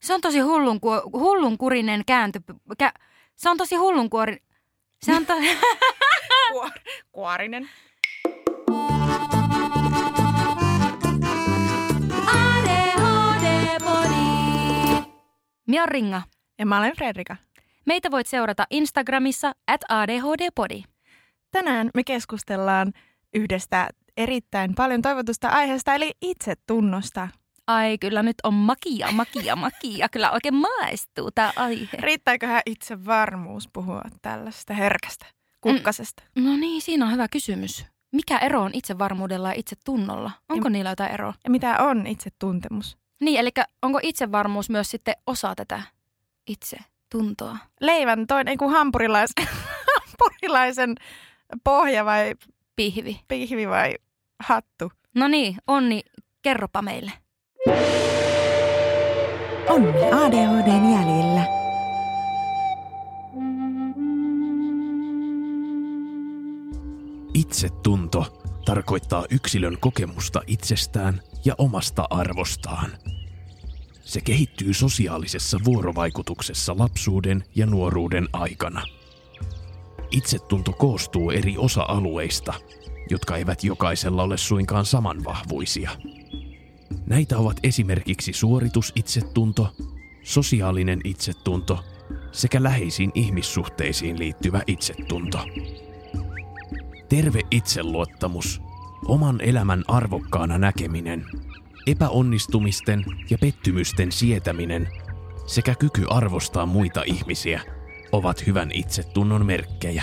Se on tosi hullunku, hullunkurinen kääntö. Kä, se on tosi hullunkuori... Se on to... Kuorinen. Mia Ringa. Ja mä olen Fredrika. Meitä voit seurata Instagramissa at ADHD-podi. Tänään me keskustellaan yhdestä erittäin paljon toivotusta aiheesta, eli itsetunnosta. Ai kyllä nyt on makia, makia, makia. Kyllä oikein maistuu tämä aihe. Riittääköhän itse varmuus puhua tällaista herkästä kukkasesta? Mm, no niin, siinä on hyvä kysymys. Mikä ero on itsevarmuudella ja itsetunnolla? Onko ja, niillä jotain eroa? Ja mitä on itsetuntemus? Niin, eli onko itsevarmuus myös sitten osa tätä itsetuntoa? Leivän toinen kuin hampurilais, hampurilaisen pohja vai pihvi? Pihvi vai hattu? No niin, Onni, kerropa meille. Onni ADHDn jäljillä. Itsetunto tarkoittaa yksilön kokemusta itsestään ja omasta arvostaan. Se kehittyy sosiaalisessa vuorovaikutuksessa lapsuuden ja nuoruuden aikana. Itsetunto koostuu eri osa-alueista, jotka eivät jokaisella ole suinkaan samanvahvuisia. Näitä ovat esimerkiksi suoritusitsetunto, sosiaalinen itsetunto sekä läheisiin ihmissuhteisiin liittyvä itsetunto. Terve itseluottamus, oman elämän arvokkaana näkeminen, epäonnistumisten ja pettymysten sietäminen sekä kyky arvostaa muita ihmisiä ovat hyvän itsetunnon merkkejä.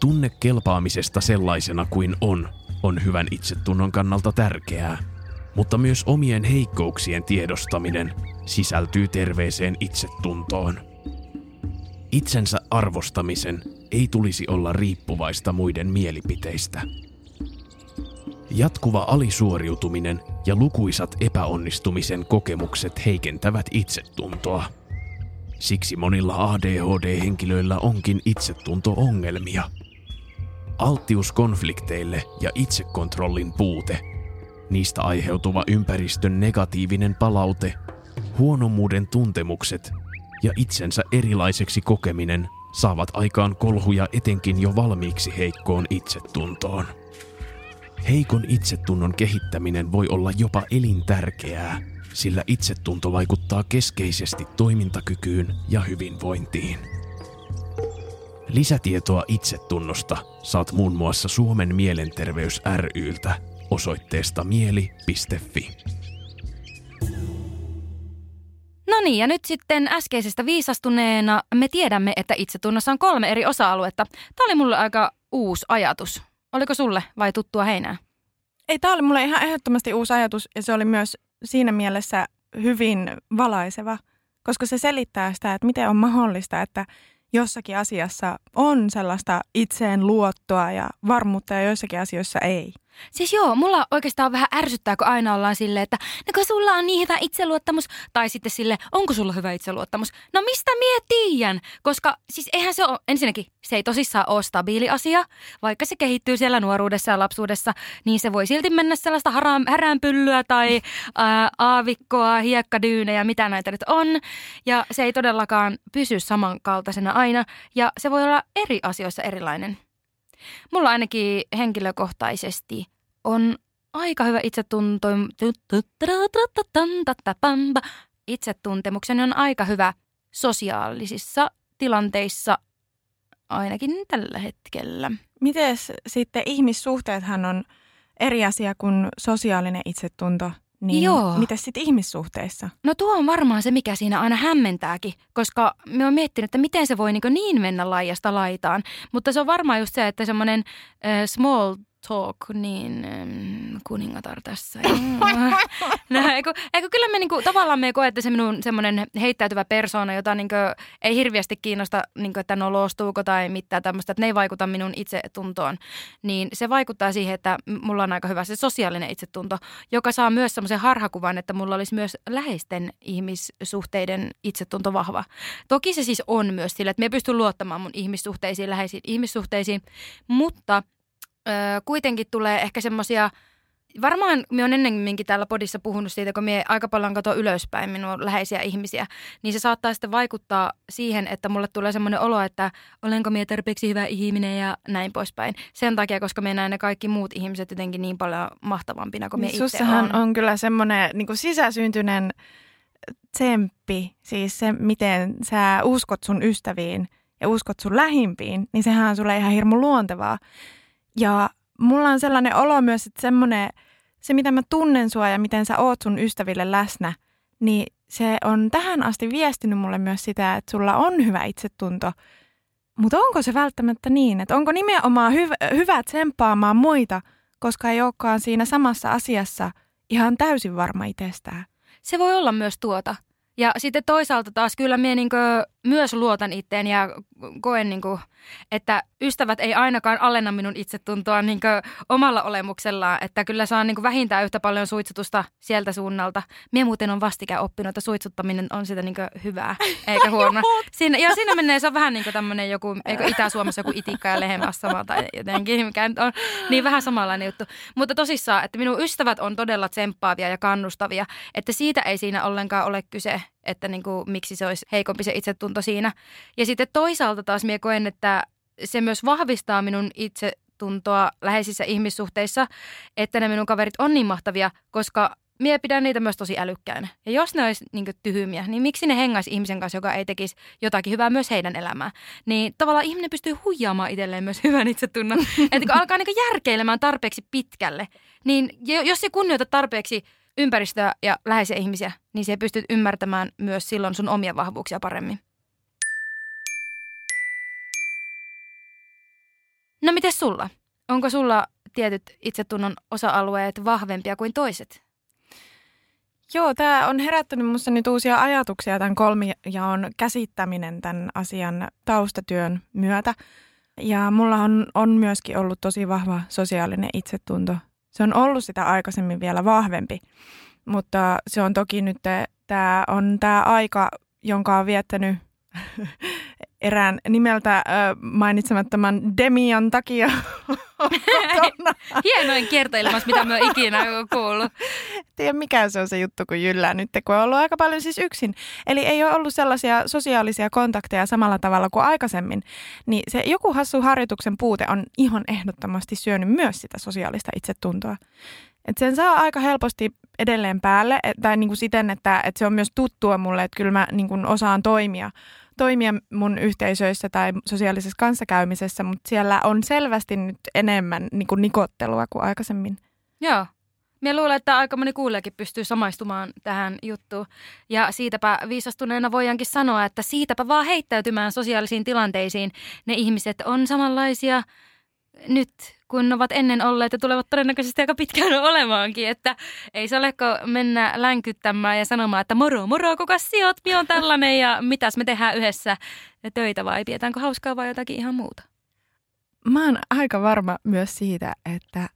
Tunne kelpaamisesta sellaisena kuin on on hyvän itsetunnon kannalta tärkeää, mutta myös omien heikkouksien tiedostaminen sisältyy terveeseen itsetuntoon. Itsensä arvostamisen ei tulisi olla riippuvaista muiden mielipiteistä. Jatkuva alisuoriutuminen ja lukuisat epäonnistumisen kokemukset heikentävät itsetuntoa. Siksi monilla ADHD-henkilöillä onkin itsetunto-ongelmia. Alttius konflikteille ja itsekontrollin puute, niistä aiheutuva ympäristön negatiivinen palaute, huonommuuden tuntemukset ja itsensä erilaiseksi kokeminen saavat aikaan kolhuja etenkin jo valmiiksi heikkoon itsetuntoon. Heikon itsetunnon kehittäminen voi olla jopa elintärkeää, sillä itsetunto vaikuttaa keskeisesti toimintakykyyn ja hyvinvointiin. Lisätietoa itsetunnosta saat muun muassa Suomen mielenterveys ryltä osoitteesta mieli.fi. No niin, ja nyt sitten äskeisestä viisastuneena me tiedämme, että itsetunnossa on kolme eri osa-aluetta. Tämä oli mulle aika uusi ajatus. Oliko sulle vai tuttua heinää? Ei, tämä oli mulle ihan ehdottomasti uusi ajatus ja se oli myös siinä mielessä hyvin valaiseva, koska se selittää sitä, että miten on mahdollista, että jossakin asiassa on sellaista itseen luottoa ja varmuutta ja joissakin asioissa ei. Siis joo, mulla oikeastaan vähän ärsyttää, kun aina ollaan silleen, että no kun sulla on niin hyvä itseluottamus, tai sitten sille, onko sulla hyvä itseluottamus? No mistä mie tiedän? Koska siis eihän se ole, ensinnäkin se ei tosissaan ole stabiili asia, vaikka se kehittyy siellä nuoruudessa ja lapsuudessa, niin se voi silti mennä sellaista häränpyllyä tai ää, aavikkoa, hiekkadyynejä, mitä näitä nyt on. Ja se ei todellakaan pysy samankaltaisena aina, ja se voi olla eri asioissa erilainen. Mulla ainakin henkilökohtaisesti on aika hyvä itsetunto. Itsetuntemukseni on aika hyvä sosiaalisissa tilanteissa ainakin tällä hetkellä. Miten sitten ihmissuhteethan on eri asia kuin sosiaalinen itsetunto? Niin Joo. miten sitten ihmissuhteissa? No tuo on varmaan se, mikä siinä aina hämmentääkin, koska me on miettinyt, että miten se voi niin, niin mennä laajasta laitaan. Mutta se on varmaan just se, että semmoinen äh, small talk, niin ähm, kuningatar tässä. no, eiku, eiku, kyllä me niinku, tavallaan me koette se minun semmoinen heittäytyvä persoona, jota niinku, ei hirveästi kiinnosta, niinku, että nolostuuko tai mitään tämmöistä, että ne ei vaikuta minun itsetuntoon. Niin se vaikuttaa siihen, että mulla on aika hyvä se sosiaalinen itsetunto, joka saa myös semmoisen harhakuvan, että mulla olisi myös läheisten ihmissuhteiden itsetunto vahva. Toki se siis on myös sillä, että me pystyn luottamaan mun ihmissuhteisiin, läheisiin ihmissuhteisiin, mutta – öö, kuitenkin tulee ehkä semmoisia varmaan me on ennenkin täällä podissa puhunut siitä, kun me aika paljon kato ylöspäin minun läheisiä ihmisiä, niin se saattaa sitten vaikuttaa siihen, että mulle tulee semmoinen olo, että olenko minä tarpeeksi hyvä ihminen ja näin poispäin. Sen takia, koska me näen ne kaikki muut ihmiset jotenkin niin paljon mahtavampina kuin me Niin itse on. on kyllä semmoinen niin sisäsyntyinen tsemppi, siis se, miten sä uskot sun ystäviin ja uskot sun lähimpiin, niin sehän on sulle ihan hirmu luontevaa. Ja mulla on sellainen olo myös, että semmoinen, se mitä mä tunnen sua ja miten sä oot sun ystäville läsnä, niin se on tähän asti viestinyt mulle myös sitä, että sulla on hyvä itsetunto. Mutta onko se välttämättä niin, että onko nimenomaan hyvä, hyvä tsemppaamaan muita, koska ei olekaan siinä samassa asiassa ihan täysin varma itsestään? Se voi olla myös tuota. Ja sitten toisaalta taas kyllä minä niin myös luotan itteen ja koen, niin kuin, että ystävät ei ainakaan alenna minun itsetuntoa niin omalla olemuksellaan. Että kyllä saan niin vähintään yhtä paljon suitsutusta sieltä suunnalta. Mie muuten on vastikään oppinut, että suitsuttaminen on sitä niin hyvää eikä huonoa. Siinä, ja siinä menee, se on vähän niin kuin tämmöinen joku, eikö Itä-Suomessa joku itikka ja lehmässä tai jotenkin, mikä on niin vähän samanlainen juttu. Mutta tosissaan, että minun ystävät on todella tsemppaavia ja kannustavia, että siitä ei siinä ollenkaan ole kyse, että niin kuin, miksi se olisi heikompi se itsetunto siinä. Ja sitten toisaalta taas minä koen, että se myös vahvistaa minun itsetuntoa läheisissä ihmissuhteissa, että ne minun kaverit on niin mahtavia, koska Mie pidän niitä myös tosi älykkäänä. Ja jos ne olisi niin tyhmiä, niin miksi ne hengaisi ihmisen kanssa, joka ei tekisi jotakin hyvää myös heidän elämään? Niin tavallaan ihminen pystyy huijaamaan itselleen myös hyvän itsetunnon. että kun alkaa niin järkeilemään tarpeeksi pitkälle, niin jos se kunnioita tarpeeksi ympäristöä ja läheisiä ihmisiä, niin se pystyt ymmärtämään myös silloin sun omia vahvuuksia paremmin. No miten sulla? Onko sulla tietyt itsetunnon osa-alueet vahvempia kuin toiset? Joo, tämä on herättänyt minussa nyt uusia ajatuksia tämän kolmijaon käsittäminen tämän asian taustatyön myötä. Ja mulla on, on myöskin ollut tosi vahva sosiaalinen itsetunto. Se on ollut sitä aikaisemmin vielä vahvempi, mutta se on toki nyt, tämä on tämä aika, jonka on viettänyt erään nimeltä äh, mainitsemattoman Demian takia. Hienoin kiertoilmaus, mitä mä oon ikinä kuullut. Tiedä mikä se on se juttu, kun jyllää nyt, kun on ollut aika paljon siis yksin. Eli ei ole ollut sellaisia sosiaalisia kontakteja samalla tavalla kuin aikaisemmin. Niin se joku hassu harjoituksen puute on ihan ehdottomasti syönyt myös sitä sosiaalista itsetuntoa. Et sen saa aika helposti edelleen päälle, tai niin kuin siten, että, että se on myös tuttua mulle, että kyllä mä niin kuin osaan toimia toimia mun yhteisöissä tai sosiaalisessa kanssakäymisessä, mutta siellä on selvästi nyt enemmän niin kuin nikottelua kuin aikaisemmin. Joo. Minä luulen, että aika moni kuulijakin pystyy samaistumaan tähän juttuun. Ja siitäpä viisastuneena voidaankin sanoa, että siitäpä vaan heittäytymään sosiaalisiin tilanteisiin. Ne ihmiset on samanlaisia nyt kun ovat ennen olleet ja tulevat todennäköisesti aika pitkään olemaankin. Että ei se oleko mennä länkyttämään ja sanomaan, että moro, moro, kuka sijoit, mi on tällainen ja mitäs me tehdään yhdessä töitä vai pidetäänkö hauskaa vai jotakin ihan muuta? Mä oon aika varma myös siitä, että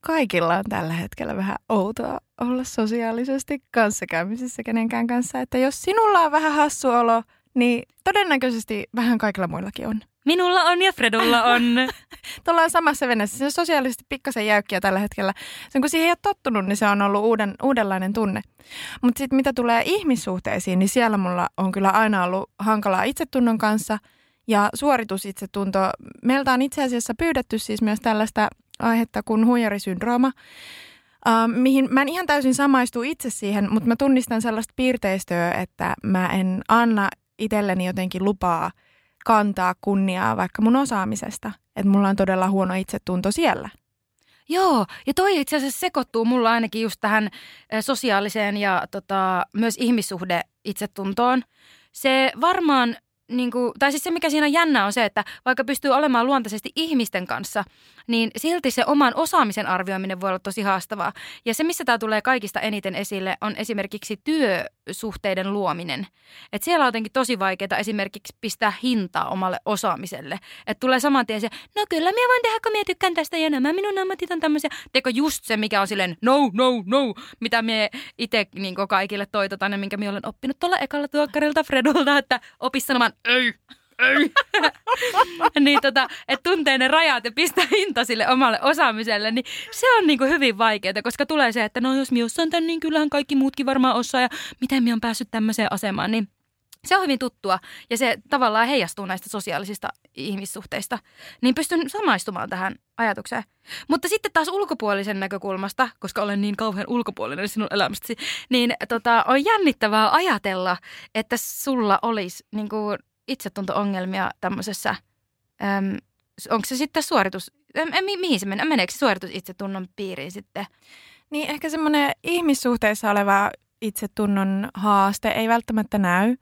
kaikilla on tällä hetkellä vähän outoa olla sosiaalisesti kanssakäymisessä kenenkään kanssa. Että jos sinulla on vähän hassu olo, niin todennäköisesti vähän kaikilla muillakin on. Minulla on ja Fredulla on. Tuolla on samassa veneessä. Se on sosiaalisesti pikkasen jäykkiä tällä hetkellä. Sen kun siihen ei ole tottunut, niin se on ollut uuden, uudenlainen tunne. Mutta sitten mitä tulee ihmissuhteisiin, niin siellä mulla on kyllä aina ollut hankalaa itsetunnon kanssa ja suoritusitsetunto. Meiltä on itse asiassa pyydetty siis myös tällaista aihetta kuin huijarisyndrooma, Uh, mihin mä en ihan täysin samaistu itse siihen, mutta mä tunnistan sellaista piirteistöä, että mä en anna itselleni jotenkin lupaa – kantaa kunniaa vaikka mun osaamisesta. Että mulla on todella huono itsetunto siellä. Joo, ja toi itse asiassa sekoittuu mulla ainakin just tähän sosiaaliseen ja tota, myös ihmissuhde itsetuntoon. Se varmaan niin kuin, tai siis se, mikä siinä on jännä, on se, että vaikka pystyy olemaan luontaisesti ihmisten kanssa, niin silti se oman osaamisen arvioiminen voi olla tosi haastavaa. Ja se, missä tämä tulee kaikista eniten esille, on esimerkiksi työsuhteiden luominen. Et siellä on jotenkin tosi vaikeaa esimerkiksi pistää hintaa omalle osaamiselle. Että tulee saman tien se, no kyllä minä voin tehdä, kun minä tykkään tästä ja nämä minun ammatit on tämmöisiä. Teko just se, mikä on silleen no, no, no, mitä minä itse niin kaikille toitotan ja minkä minä olen oppinut tuolla ekalla tuokkarilta Fredolta, että oppi sanomaan ei, niin tota, että tuntee ne rajat ja pistää hinta sille omalle osaamiselle, niin se on niinku hyvin vaikeaa, koska tulee se, että no jos minä osaan tämän, niin kyllähän kaikki muutkin varmaan osaa ja miten minä on päässyt tämmöiseen asemaan, niin se on hyvin tuttua ja se tavallaan heijastuu näistä sosiaalisista ihmissuhteista. Niin pystyn samaistumaan tähän ajatukseen. Mutta sitten taas ulkopuolisen näkökulmasta, koska olen niin kauhean ulkopuolinen sinun elämästäsi, niin tota, on jännittävää ajatella, että sulla olisi niin kuin, itsetunto-ongelmia tämmöisessä, äm, onko se sitten suoritus, äm, mi, mihin se menee, meneekö se suoritus itsetunnon piiriin sitten? Niin ehkä semmoinen ihmissuhteessa oleva itsetunnon haaste ei välttämättä näy,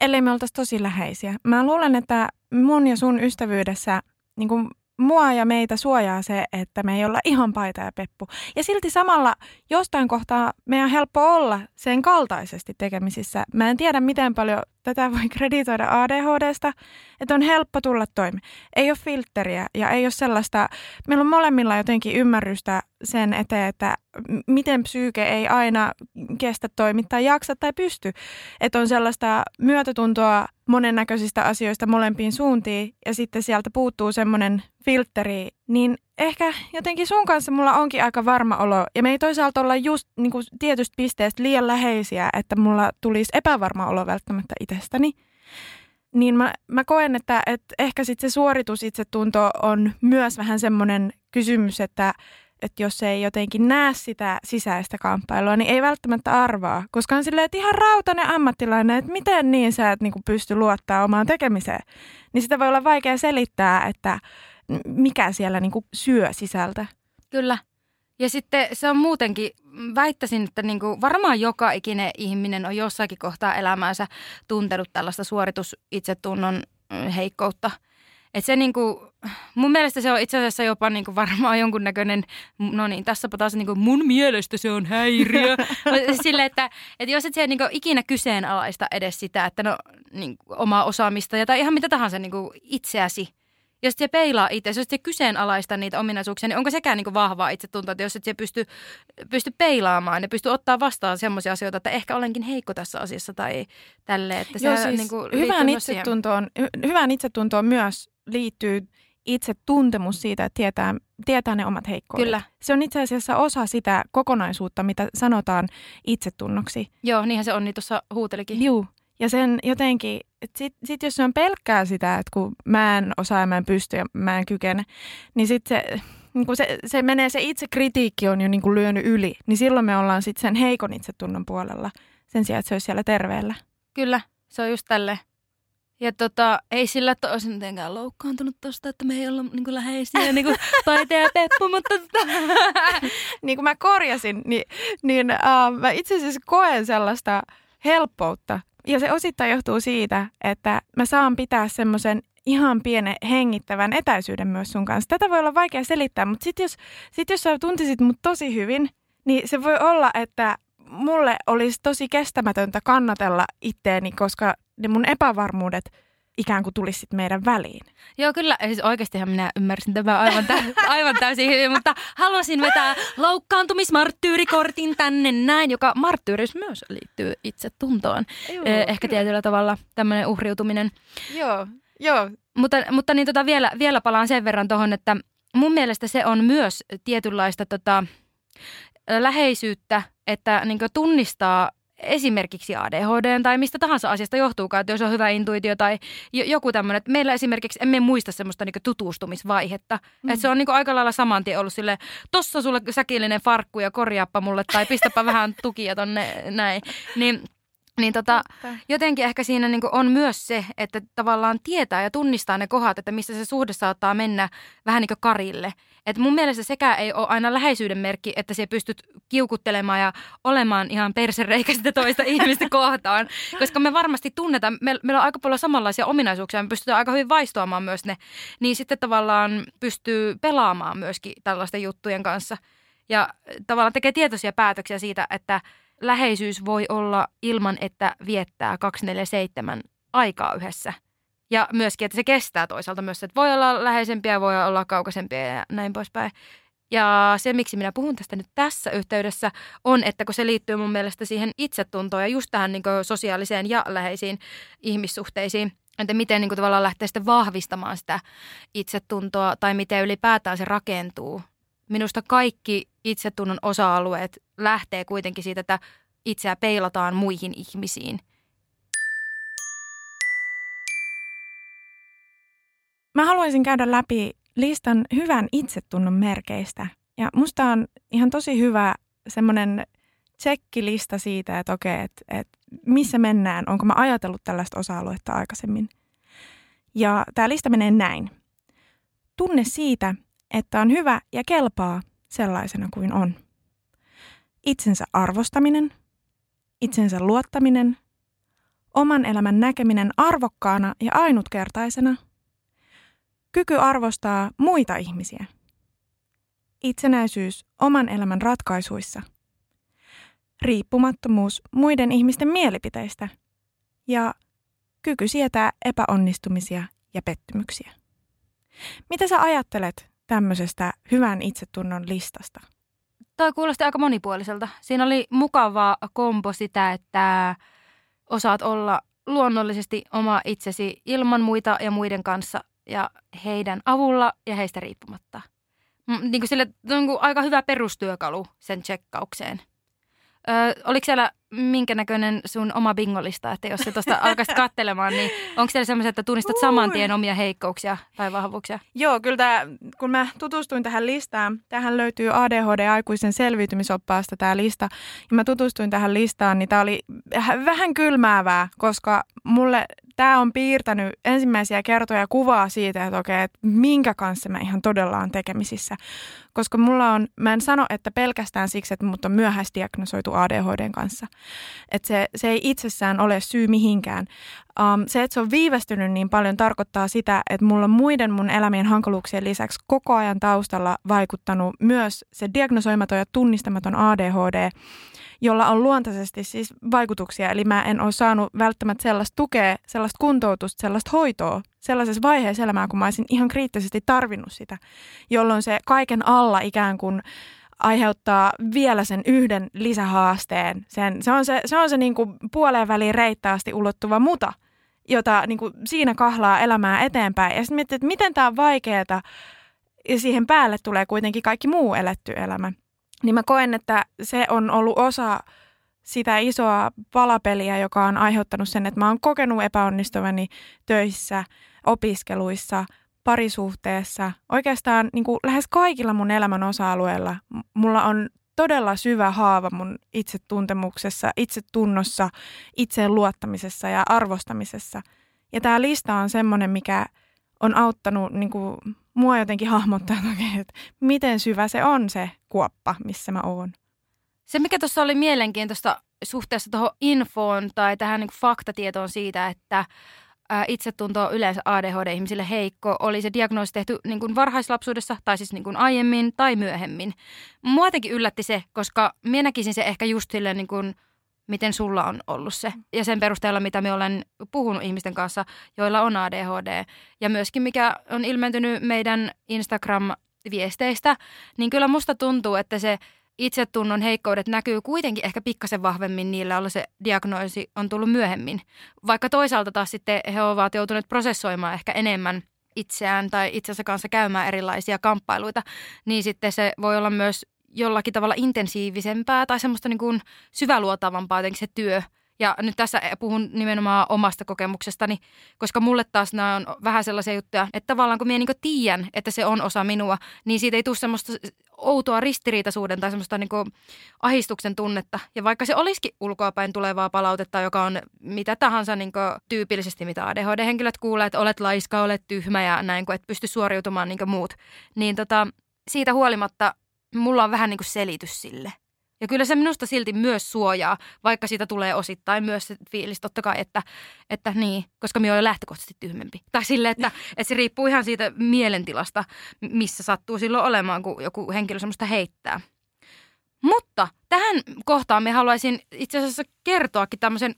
ellei me oltaisi tosi läheisiä. Mä luulen, että mun ja sun ystävyydessä niin kuin mua ja meitä suojaa se, että me ei olla ihan paita ja peppu. Ja silti samalla jostain kohtaa meidän on helppo olla sen kaltaisesti tekemisissä. Mä en tiedä, miten paljon tätä voi kreditoida ADHDsta, että on helppo tulla toimi. Ei ole filtteriä ja ei ole sellaista, meillä on molemmilla jotenkin ymmärrystä sen eteen, että miten psyyke ei aina kestä toimittaa, jaksa tai pysty. Että on sellaista myötätuntoa monennäköisistä asioista molempiin suuntiin ja sitten sieltä puuttuu semmoinen filteri, niin ehkä jotenkin sun kanssa mulla onkin aika varma olo. Ja me ei toisaalta olla just niin kuin tietystä pisteestä liian läheisiä, että mulla tulisi epävarma olo välttämättä itsestäni. Niin mä, mä koen, että, että ehkä sitten se suoritus itsetunto on myös vähän semmoinen kysymys, että, että jos ei jotenkin näe sitä sisäistä kamppailua, niin ei välttämättä arvaa. Koska on silleen, että ihan rautainen ammattilainen, että miten niin sä et niin pysty luottaa omaan tekemiseen. Niin sitä voi olla vaikea selittää, että mikä siellä niin kuin syö sisältä. Kyllä. Ja sitten se on muutenkin, väittäisin, että niin kuin varmaan joka ikinen ihminen on jossakin kohtaa elämäänsä tuntenut tällaista suoritusitsetunnon heikkoutta. Että se niin kuin, mun mielestä se on itse asiassa jopa niin kuin varmaan jonkunnäköinen, no niin, tässäpä taas niin kuin mun mielestä se on häiriö. Sille, että, että jos et se niin kuin ikinä kyseenalaista edes sitä, että no niin kuin omaa osaamista ja tai ihan mitä tahansa niin kuin itseäsi – jos se peilaa itse, jos se kyseenalaista niitä ominaisuuksia, niin onko sekään niin vahvaa itsetuntoa, että jos et se pysty, pysty peilaamaan ja pysty ottaa vastaan sellaisia asioita, että ehkä olenkin heikko tässä asiassa tai tälle. Että Joo, siis niin hyvään, itsetuntoon, hyvään itsetuntoon myös liittyy itsetuntemus siitä, että tietää, tietää ne omat heikkoudet. Kyllä. Se on itse asiassa osa sitä kokonaisuutta, mitä sanotaan itsetunnoksi. Joo, niinhän se on, niin tuossa huutelikin. Joo, ja sen jotenkin, että sit, sit jos se on pelkkää sitä, että kun mä en osaa ja mä en pysty ja mä en kykene, niin sitten se, niin kun se, se menee, se itse kritiikki on jo niin kuin lyönyt yli, niin silloin me ollaan sitten sen heikon itsetunnon puolella sen sijaan, että se olisi siellä terveellä. Kyllä, se on just tälle. Ja tota, ei sillä, että olisi mitenkään loukkaantunut tuosta, että me ei olla niin kuin läheisiä, niin kuin taiteen ja Peppu, mutta tota. niin kuin mä korjasin, niin, niin uh, mä itse asiassa koen sellaista helppoutta ja se osittain johtuu siitä, että mä saan pitää semmoisen ihan pienen hengittävän etäisyyden myös sun kanssa. Tätä voi olla vaikea selittää, mutta sitten jos, sit jos sä tuntisit mut tosi hyvin, niin se voi olla, että mulle olisi tosi kestämätöntä kannatella itteeni, koska ne mun epävarmuudet – ikään kuin tulisi sit meidän väliin. Joo, kyllä. Siis oikeastihan minä ymmärsin tämän aivan, tä- aivan täysin hyvin, mutta halusin vetää loukkaantumismarttyyrikortin tänne näin, joka marttyyris myös liittyy itse tuntoon. Joo, eh, Ehkä kyllä. tietyllä tavalla tämmöinen uhriutuminen. Joo, joo. Mutta, mutta niin tota vielä, vielä palaan sen verran tuohon, että mun mielestä se on myös tietynlaista tota, läheisyyttä, että niin tunnistaa esimerkiksi ADHD tai mistä tahansa asiasta johtuukaan, että jos on hyvä intuitio tai joku tämmöinen. Että meillä esimerkiksi emme muista semmoista niin tutustumisvaihetta. Mm. Että se on niin aika lailla saman tien ollut sille, tossa sulle säkillinen farkku ja korjaappa mulle tai pistäpä vähän tukia tonne näin. Niin niin tota, jotenkin ehkä siinä niin on myös se, että tavallaan tietää ja tunnistaa ne kohdat, että missä se suhde saattaa mennä vähän niin kuin karille. Et mun mielestä sekä ei ole aina läheisyyden merkki, että se pystyt kiukuttelemaan ja olemaan ihan persereikä sitä toista ihmistä kohtaan. Koska me varmasti tunnetaan, me, meillä on aika paljon samanlaisia ominaisuuksia, me pystytään aika hyvin vaistoamaan myös ne. Niin sitten tavallaan pystyy pelaamaan myöskin tällaisten juttujen kanssa. Ja tavallaan tekee tietoisia päätöksiä siitä, että läheisyys voi olla ilman, että viettää 247 aikaa yhdessä. Ja myöskin, että se kestää toisaalta myös, että voi olla läheisempiä, voi olla kaukaisempia ja näin poispäin. Ja se, miksi minä puhun tästä nyt tässä yhteydessä, on, että kun se liittyy mun mielestä siihen itsetuntoon ja just tähän niin sosiaaliseen ja läheisiin ihmissuhteisiin, että miten niin kuin tavallaan lähtee sitten vahvistamaan sitä itsetuntoa tai miten ylipäätään se rakentuu. Minusta kaikki itsetunnon osa-alueet lähtee kuitenkin siitä, että itseä peilataan muihin ihmisiin. Mä haluaisin käydä läpi listan hyvän itsetunnon merkeistä. Ja musta on ihan tosi hyvä semmoinen tsekkilista siitä, että okei, että, että missä mennään, onko mä ajatellut tällaista osa-aluetta aikaisemmin. Ja tämä lista menee näin. Tunne siitä, että on hyvä ja kelpaa sellaisena kuin on. Itsensä arvostaminen, itsensä luottaminen, oman elämän näkeminen arvokkaana ja ainutkertaisena, kyky arvostaa muita ihmisiä, itsenäisyys oman elämän ratkaisuissa – riippumattomuus muiden ihmisten mielipiteistä ja kyky sietää epäonnistumisia ja pettymyksiä. Mitä sä ajattelet tämmöisestä hyvän itsetunnon listasta? Toi kuulosti aika monipuoliselta. Siinä oli mukava kombo sitä, että osaat olla luonnollisesti oma itsesi ilman muita ja muiden kanssa ja heidän avulla ja heistä riippumatta. Niin kuin sille, on aika hyvä perustyökalu sen tsekkaukseen. Ö, oliko siellä minkä näköinen sun oma bingolista, että jos se tuosta alkaisit kattelemaan, niin onko siellä semmoisia, että tunnistat Ui. saman tien omia heikkouksia tai vahvuuksia? Joo, kyllä tämä, kun mä tutustuin tähän listaan, tähän löytyy ADHD-aikuisen selviytymisoppaasta tämä lista, ja mä tutustuin tähän listaan, niin tämä oli vähän kylmäävää, koska mulle tämä on piirtänyt ensimmäisiä kertoja kuvaa siitä, että okei, että minkä kanssa mä ihan todella on tekemisissä. Koska mulla on, mä en sano, että pelkästään siksi, että mut on myöhäisdiagnosoitu ADHDn kanssa. Että se, se ei itsessään ole syy mihinkään. Um, se, että se on viivästynyt niin paljon, tarkoittaa sitä, että mulla on muiden mun elämien hankaluuksien lisäksi koko ajan taustalla vaikuttanut myös se diagnosoimaton ja tunnistamaton ADHD, jolla on luontaisesti siis vaikutuksia. Eli mä en ole saanut välttämättä sellaista tukea, sellaista kuntoutusta, sellaista hoitoa sellaisessa vaiheessa elämää, kun mä olisin ihan kriittisesti tarvinnut sitä, jolloin se kaiken alla ikään kuin aiheuttaa vielä sen yhden lisähaasteen. Sen, se on se, se, on se niin kuin puoleen väliin reittaasti ulottuva muta, jota niin kuin siinä kahlaa elämää eteenpäin. Ja sitten miettii, että miten tämä on vaikeaa, ja siihen päälle tulee kuitenkin kaikki muu eletty elämä. Niin mä koen, että se on ollut osa sitä isoa palapeliä, joka on aiheuttanut sen, että mä oon kokenut epäonnistuvani töissä, opiskeluissa, parisuhteessa, oikeastaan niin kuin lähes kaikilla mun elämän osa-alueilla. Mulla on todella syvä haava mun itsetuntemuksessa, itsetunnossa, itseen luottamisessa ja arvostamisessa. Ja tämä lista on semmoinen, mikä on auttanut niin kuin, mua jotenkin hahmottaa, että, miten syvä se on se kuoppa, missä mä oon. Se, mikä tuossa oli mielenkiintoista suhteessa tuohon infoon tai tähän niin faktatietoon siitä, että itsetunto on yleensä ADHD-ihmisille heikko, oli se diagnoosi tehty niin kuin varhaislapsuudessa tai siis niin kuin aiemmin tai myöhemmin. Mua jotenkin yllätti se, koska minä näkisin se ehkä just silleen niin kuin, miten sulla on ollut se. Ja sen perusteella, mitä me olen puhunut ihmisten kanssa, joilla on ADHD. Ja myöskin mikä on ilmentynyt meidän Instagram-viesteistä, niin kyllä musta tuntuu, että se – itsetunnon heikkoudet näkyy kuitenkin ehkä pikkasen vahvemmin niillä, joilla se diagnoosi on tullut myöhemmin. Vaikka toisaalta taas sitten he ovat joutuneet prosessoimaan ehkä enemmän itseään tai itsensä kanssa käymään erilaisia kamppailuita, niin sitten se voi olla myös jollakin tavalla intensiivisempää tai semmoista niin kuin syväluotavampaa jotenkin se työ – ja nyt tässä puhun nimenomaan omasta kokemuksestani, koska mulle taas nämä on vähän sellaisia juttuja, että tavallaan kun minä niin tiedän, että se on osa minua, niin siitä ei tule semmoista outoa ristiriitaisuuden tai semmoista niin ahistuksen tunnetta. Ja vaikka se olisikin ulkoapäin tulevaa palautetta, joka on mitä tahansa niin tyypillisesti, mitä ADHD-henkilöt kuulee, että olet laiska, olet tyhmä ja näin, kun et pysty suoriutumaan niin muut, niin tota, siitä huolimatta mulla on vähän niin selitys sille. Ja kyllä se minusta silti myös suojaa, vaikka siitä tulee osittain myös se fiilis totta kai, että, että niin, koska minä olen lähtökohtaisesti tyhmempi. Tai sille, että, että se riippuu ihan siitä mielentilasta, missä sattuu silloin olemaan, kun joku henkilö semmoista heittää. Mutta tähän kohtaan me haluaisin itse asiassa kertoakin tämmöisen,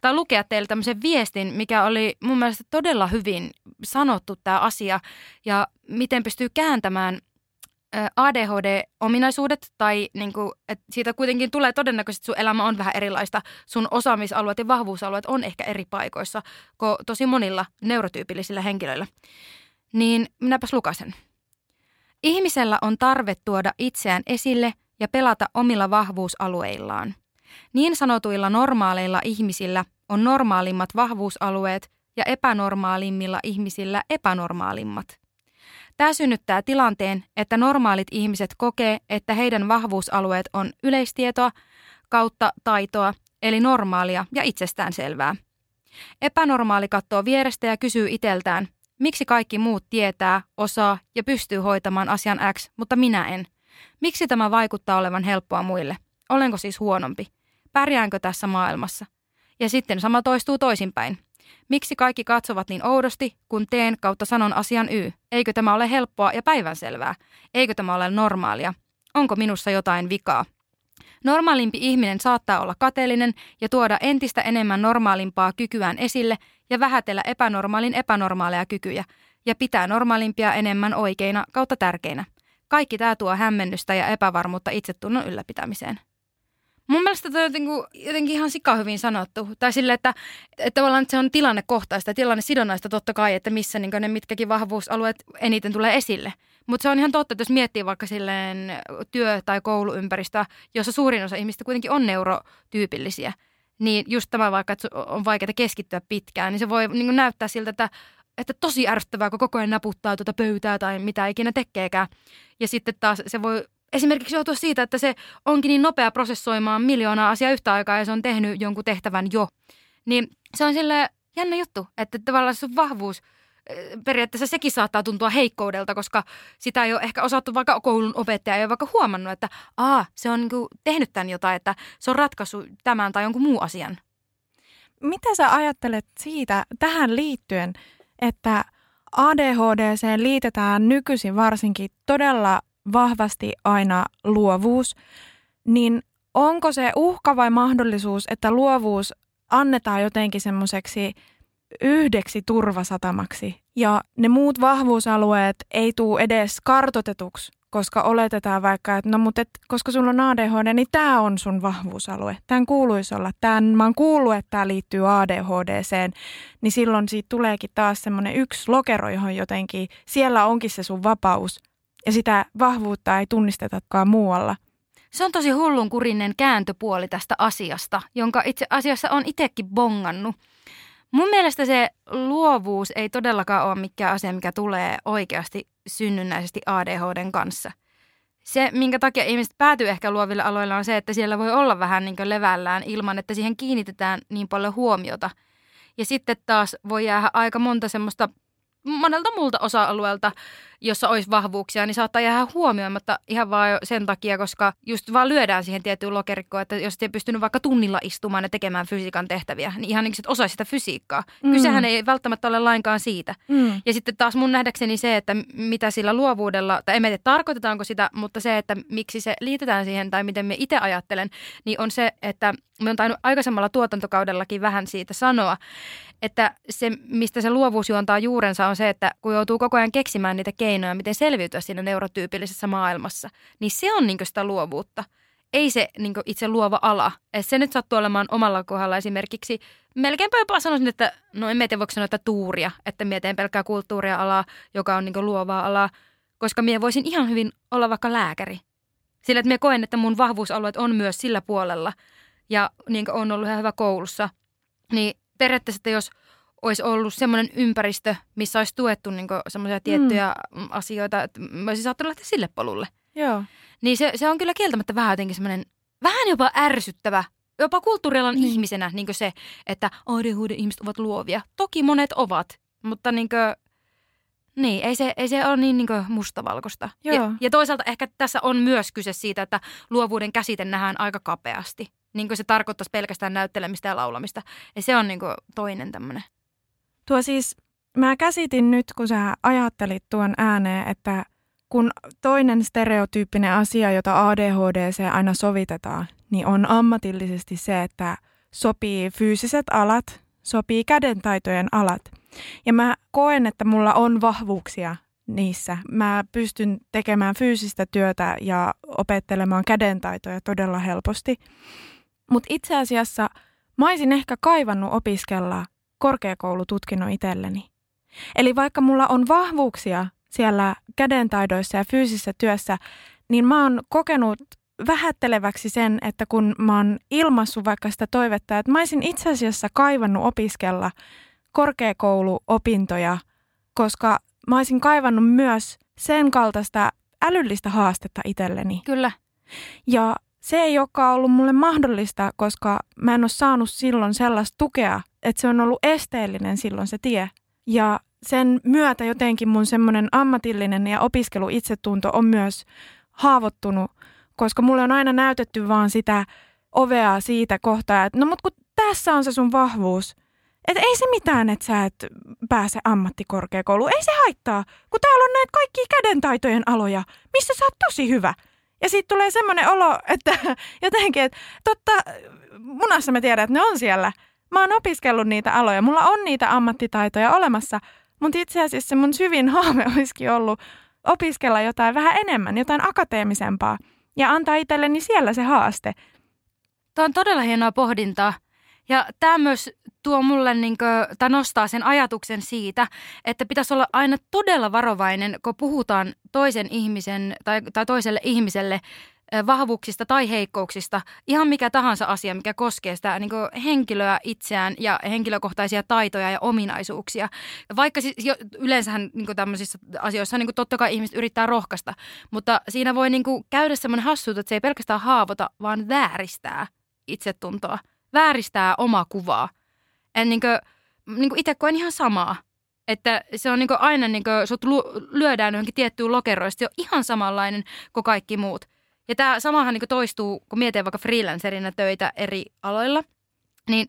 tai lukea teille tämmöisen viestin, mikä oli mun mielestä todella hyvin sanottu tämä asia, ja miten pystyy kääntämään ADHD-ominaisuudet tai niin kuin, että siitä kuitenkin tulee todennäköisesti, sun elämä on vähän erilaista. Sun osaamisalueet ja vahvuusalueet on ehkä eri paikoissa kuin tosi monilla neurotyypillisillä henkilöillä. Niin minäpäs lukasen. Ihmisellä on tarve tuoda itseään esille ja pelata omilla vahvuusalueillaan. Niin sanotuilla normaaleilla ihmisillä on normaalimmat vahvuusalueet ja epänormaalimmilla ihmisillä epänormaalimmat – Tämä synnyttää tilanteen, että normaalit ihmiset kokee, että heidän vahvuusalueet on yleistietoa kautta taitoa, eli normaalia ja itsestäänselvää. Epänormaali katsoo vierestä ja kysyy iteltään, miksi kaikki muut tietää, osaa ja pystyy hoitamaan asian X, mutta minä en. Miksi tämä vaikuttaa olevan helppoa muille? Olenko siis huonompi? Pärjäänkö tässä maailmassa? Ja sitten sama toistuu toisinpäin. Miksi kaikki katsovat niin oudosti, kun teen kautta sanon asian Y? Eikö tämä ole helppoa ja päivänselvää? Eikö tämä ole normaalia? Onko minussa jotain vikaa? Normaalimpi ihminen saattaa olla kateellinen ja tuoda entistä enemmän normaalimpaa kykyään esille ja vähätellä epänormaalin epänormaaleja kykyjä ja pitää normaalimpia enemmän oikeina kautta tärkeinä. Kaikki tämä tuo hämmennystä ja epävarmuutta itsetunnon ylläpitämiseen. Mun mielestä toi on jotenkin, jotenkin ihan sika hyvin sanottu. Tai sille, että, että tavallaan että se on tilannekohtaista ja tilanne sidonnaista totta kai, että missä niin ne mitkäkin vahvuusalueet eniten tulee esille. Mutta se on ihan totta, että jos miettii vaikka silleen työ- tai kouluympäristöä, jossa suurin osa ihmistä kuitenkin on neurotyypillisiä, niin just tämä vaikka, että on vaikeaa keskittyä pitkään, niin se voi niin näyttää siltä, että että tosi ärsyttävää, kun koko ajan naputtaa tuota pöytää tai mitä ikinä tekeekään. Ja sitten taas se voi esimerkiksi johtua siitä, että se onkin niin nopea prosessoimaan miljoonaa asiaa yhtä aikaa ja se on tehnyt jonkun tehtävän jo. Niin se on sille jännä juttu, että tavallaan se on vahvuus, eh, periaatteessa sekin saattaa tuntua heikkoudelta, koska sitä ei ole ehkä osattu vaikka koulun opettaja ei ole vaikka huomannut, että aa, se on niin tehnyt tämän jotain, että se on ratkaissut tämän tai jonkun muun asian. Mitä sä ajattelet siitä tähän liittyen, että ADHD liitetään nykyisin varsinkin todella vahvasti aina luovuus, niin onko se uhka vai mahdollisuus, että luovuus annetaan jotenkin semmoiseksi yhdeksi turvasatamaksi ja ne muut vahvuusalueet ei tule edes kartotetuksi, koska oletetaan vaikka, että no mutta et, koska sulla on ADHD, niin tämä on sun vahvuusalue. Tämän kuuluisi olla. Tämän, mä oon kuullut, että tämä liittyy ADHDseen, niin silloin siitä tuleekin taas semmoinen yksi lokero, johon jotenkin, siellä onkin se sun vapaus ja sitä vahvuutta ei tunnistetakaan muualla. Se on tosi hullunkurinen kääntöpuoli tästä asiasta, jonka itse asiassa on itsekin bongannut. Mun mielestä se luovuus ei todellakaan ole mikään asia, mikä tulee oikeasti synnynnäisesti ADHDn kanssa. Se, minkä takia ihmiset päätyy ehkä luoville aloille, on se, että siellä voi olla vähän niin levällään ilman, että siihen kiinnitetään niin paljon huomiota. Ja sitten taas voi jäädä aika monta semmoista monelta muulta osa-alueelta, jossa olisi vahvuuksia, niin saattaa jäädä huomioimatta ihan vaan sen takia, koska just vaan lyödään siihen tiettyyn lokerikkoon, että jos et pystynyt vaikka tunnilla istumaan ja tekemään fysiikan tehtäviä, niin ihan niin kuin osaisi sitä fysiikkaa. Mm. Kysehän ei välttämättä ole lainkaan siitä. Mm. Ja sitten taas mun nähdäkseni se, että mitä sillä luovuudella, tai en tiedä tarkoitetaanko sitä, mutta se, että miksi se liitetään siihen tai miten me itse ajattelen, niin on se, että me on tainnut aikaisemmalla tuotantokaudellakin vähän siitä sanoa, että se, mistä se luovuus juontaa juurensa on se, että kun joutuu koko ajan keksimään niitä keinoja, miten selviytyä siinä neurotyypillisessä maailmassa, niin se on niin sitä luovuutta. Ei se niin itse luova ala. Et se nyt sattuu olemaan omalla kohdalla esimerkiksi, melkeinpä jopa sanoisin, että no en tiedä voiko sanoa, että tuuria, että mietin pelkkää kulttuuria alaa, joka on niin luovaa alaa, koska minä voisin ihan hyvin olla vaikka lääkäri. Sillä, että minä koen, että mun vahvuusalueet on myös sillä puolella ja niin on ollut ihan hyvä koulussa, niin periaatteessa, että jos olisi ollut semmoinen ympäristö, missä olisi tuettu niin semmoisia tiettyjä mm. asioita, että mä olisin saattanut lähteä sille polulle. Joo. Niin se, se on kyllä kieltämättä vähän jotenkin semmoinen, vähän jopa ärsyttävä, jopa kulttuurialan niin. ihmisenä niin se, että ADHD-ihmiset ovat luovia. Toki monet ovat, mutta niin kuin, niin, ei se, ei se ole niin, niin mustavalkoista. Joo. Ja, ja toisaalta ehkä tässä on myös kyse siitä, että luovuuden käsite nähdään aika kapeasti niin kuin se tarkoittaisi pelkästään näyttelemistä ja laulamista. Ja se on niin kuin toinen tämmöinen. Tuo siis, mä käsitin nyt, kun sä ajattelit tuon ääneen, että kun toinen stereotyyppinen asia, jota ADHDC aina sovitetaan, niin on ammatillisesti se, että sopii fyysiset alat, sopii kädentaitojen alat. Ja mä koen, että mulla on vahvuuksia niissä. Mä pystyn tekemään fyysistä työtä ja opettelemaan kädentaitoja todella helposti. Mutta itse asiassa mä olisin ehkä kaivannut opiskella korkeakoulututkinnon itselleni. Eli vaikka mulla on vahvuuksia siellä kädentaidoissa ja fyysisessä työssä, niin mä oon kokenut vähätteleväksi sen, että kun mä oon ilmassut vaikka sitä toivetta, että mä olisin itse asiassa kaivannut opiskella korkeakouluopintoja, koska mä olisin kaivannut myös sen kaltaista älyllistä haastetta itselleni. Kyllä. Ja se ei olekaan ollut mulle mahdollista, koska mä en ole saanut silloin sellaista tukea, että se on ollut esteellinen silloin se tie. Ja sen myötä jotenkin mun semmoinen ammatillinen ja opiskelu itsetunto on myös haavoittunut, koska mulle on aina näytetty vaan sitä ovea siitä kohtaa, että no mut kun tässä on se sun vahvuus. Että ei se mitään, että sä et pääse ammattikorkeakouluun. Ei se haittaa, kun täällä on näitä kaikki kädentaitojen aloja, missä sä oot tosi hyvä. Ja siitä tulee semmoinen olo, että jotenkin, että totta, munassa mä tiedän, että ne on siellä. Mä oon opiskellut niitä aloja, mulla on niitä ammattitaitoja olemassa, mutta itse asiassa se mun syvin haave olisikin ollut opiskella jotain vähän enemmän, jotain akateemisempaa ja antaa itselleni siellä se haaste. Tämä on todella hienoa pohdintaa. Ja tämä myös tuo mulle, niin kuin, tai nostaa sen ajatuksen siitä, että pitäisi olla aina todella varovainen, kun puhutaan toisen ihmisen tai, tai toiselle ihmiselle vahvuuksista tai heikkouksista, ihan mikä tahansa asia, mikä koskee sitä niin henkilöä itseään ja henkilökohtaisia taitoja ja ominaisuuksia. Vaikka siis jo, yleensähän niin tämmöisissä asioissa niin totta kai ihmiset yrittää rohkaista, mutta siinä voi niin käydä semmoinen hassuus, että se ei pelkästään haavota, vaan vääristää itsetuntoa, vääristää omaa kuvaa. En niin kuin, niin itse koen ihan samaa. Että se on niin aina, niin kuin, sut lyödään johonkin tiettyyn lokeroon, se on ihan samanlainen kuin kaikki muut – ja tämä samahan niin toistuu, kun mietin vaikka freelancerina töitä eri aloilla, niin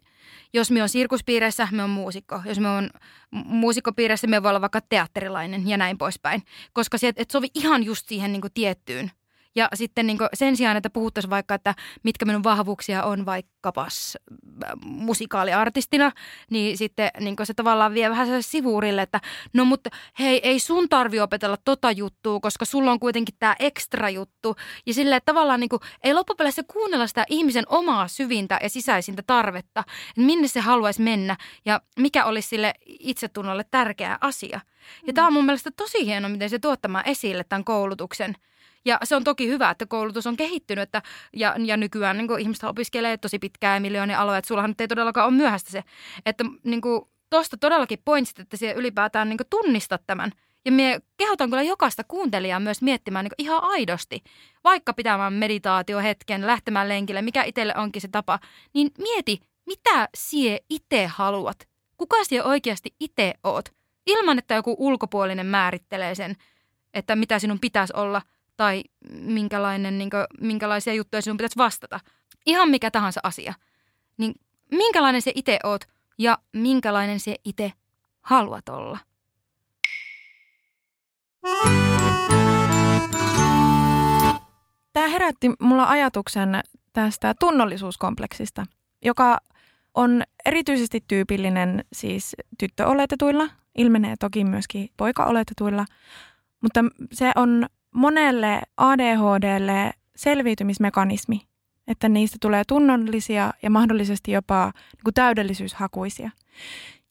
jos me on sirkuspiireissä, me on muusikko. Jos me on muusikkopiireissä, me voi olla vaikka teatterilainen ja näin poispäin. Koska se et sovi ihan just siihen niin tiettyyn ja sitten niin sen sijaan, että puhuttaisiin vaikka, että mitkä minun vahvuuksia on vaikkapas äh, musikaaliartistina, niin sitten niin se tavallaan vie vähän sivuurille, että no mutta hei, ei sun tarvi opetella tota juttua, koska sulla on kuitenkin tämä ekstra juttu. Ja silleen tavallaan niin kuin, ei loppupeleissä kuunnella sitä ihmisen omaa syvintä ja sisäisintä tarvetta, että minne se haluaisi mennä ja mikä olisi sille itsetunnolle tärkeä asia. Ja tämä on mun mielestä tosi hieno, miten se tuottamaan esille tämän koulutuksen – ja se on toki hyvä, että koulutus on kehittynyt että, ja, ja nykyään niin ihmiset opiskelee tosi pitkään ja miljoonia aloja, että sullahan nyt ei todellakaan ole myöhäistä se. Että niin tuosta todellakin pointsit, että se ylipäätään niin tunnistat tämän. Ja me kehotan kyllä jokaista kuuntelijaa myös miettimään niin ihan aidosti, vaikka pitämään meditaatiohetken, lähtemään lenkille, mikä itselle onkin se tapa, niin mieti, mitä sie itse haluat. Kuka sie oikeasti itse oot? Ilman, että joku ulkopuolinen määrittelee sen, että mitä sinun pitäisi olla – tai minkälainen, niin kuin, minkälaisia juttuja sinun pitäisi vastata. Ihan mikä tahansa asia. Niin minkälainen se itse oot ja minkälainen se itse haluat olla. Tämä herätti mulla ajatuksen tästä tunnollisuuskompleksista, joka on erityisesti tyypillinen siis tyttöoletetuilla, ilmenee toki myöskin poikaoletetuilla, mutta se on monelle ADHDlle selviytymismekanismi, että niistä tulee tunnollisia ja mahdollisesti jopa niin kuin täydellisyyshakuisia.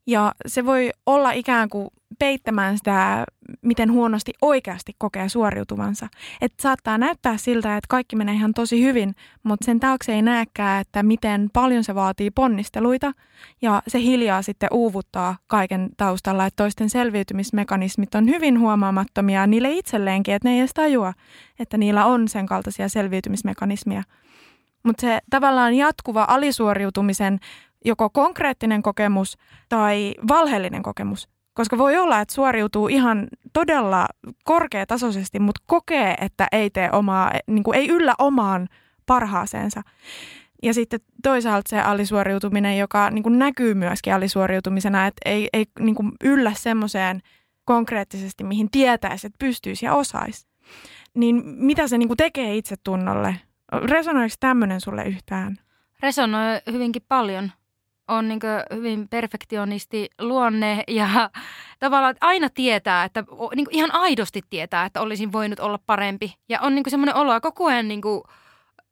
Ja se voi olla ikään kuin peittämään sitä, miten huonosti oikeasti kokee suoriutuvansa. Että saattaa näyttää siltä, että kaikki menee ihan tosi hyvin, mutta sen taakse ei näekään, että miten paljon se vaatii ponnisteluita ja se hiljaa sitten uuvuttaa kaiken taustalla, että toisten selviytymismekanismit on hyvin huomaamattomia niille itselleenkin, että ne ei edes tajua, että niillä on sen kaltaisia selviytymismekanismia. Mutta se tavallaan jatkuva alisuoriutumisen joko konkreettinen kokemus tai valheellinen kokemus. Koska voi olla, että suoriutuu ihan todella korkeatasoisesti, mutta kokee, että ei tee omaa, niin kuin ei yllä omaan parhaaseensa. Ja sitten toisaalta se alisuoriutuminen, joka niin kuin näkyy myöskin alisuoriutumisena, että ei, ei niin kuin yllä semmoiseen konkreettisesti, mihin tietäisi, että pystyisi ja osaisi. Niin mitä se niin kuin tekee itsetunnolle? Resonoiko tämmöinen sulle yhtään? Resonoi hyvinkin paljon on niin hyvin perfektionisti luonne ja tavallaan aina tietää, että niin ihan aidosti tietää, että olisin voinut olla parempi. Ja on niin semmoinen olo, koko ajan, niin kuin,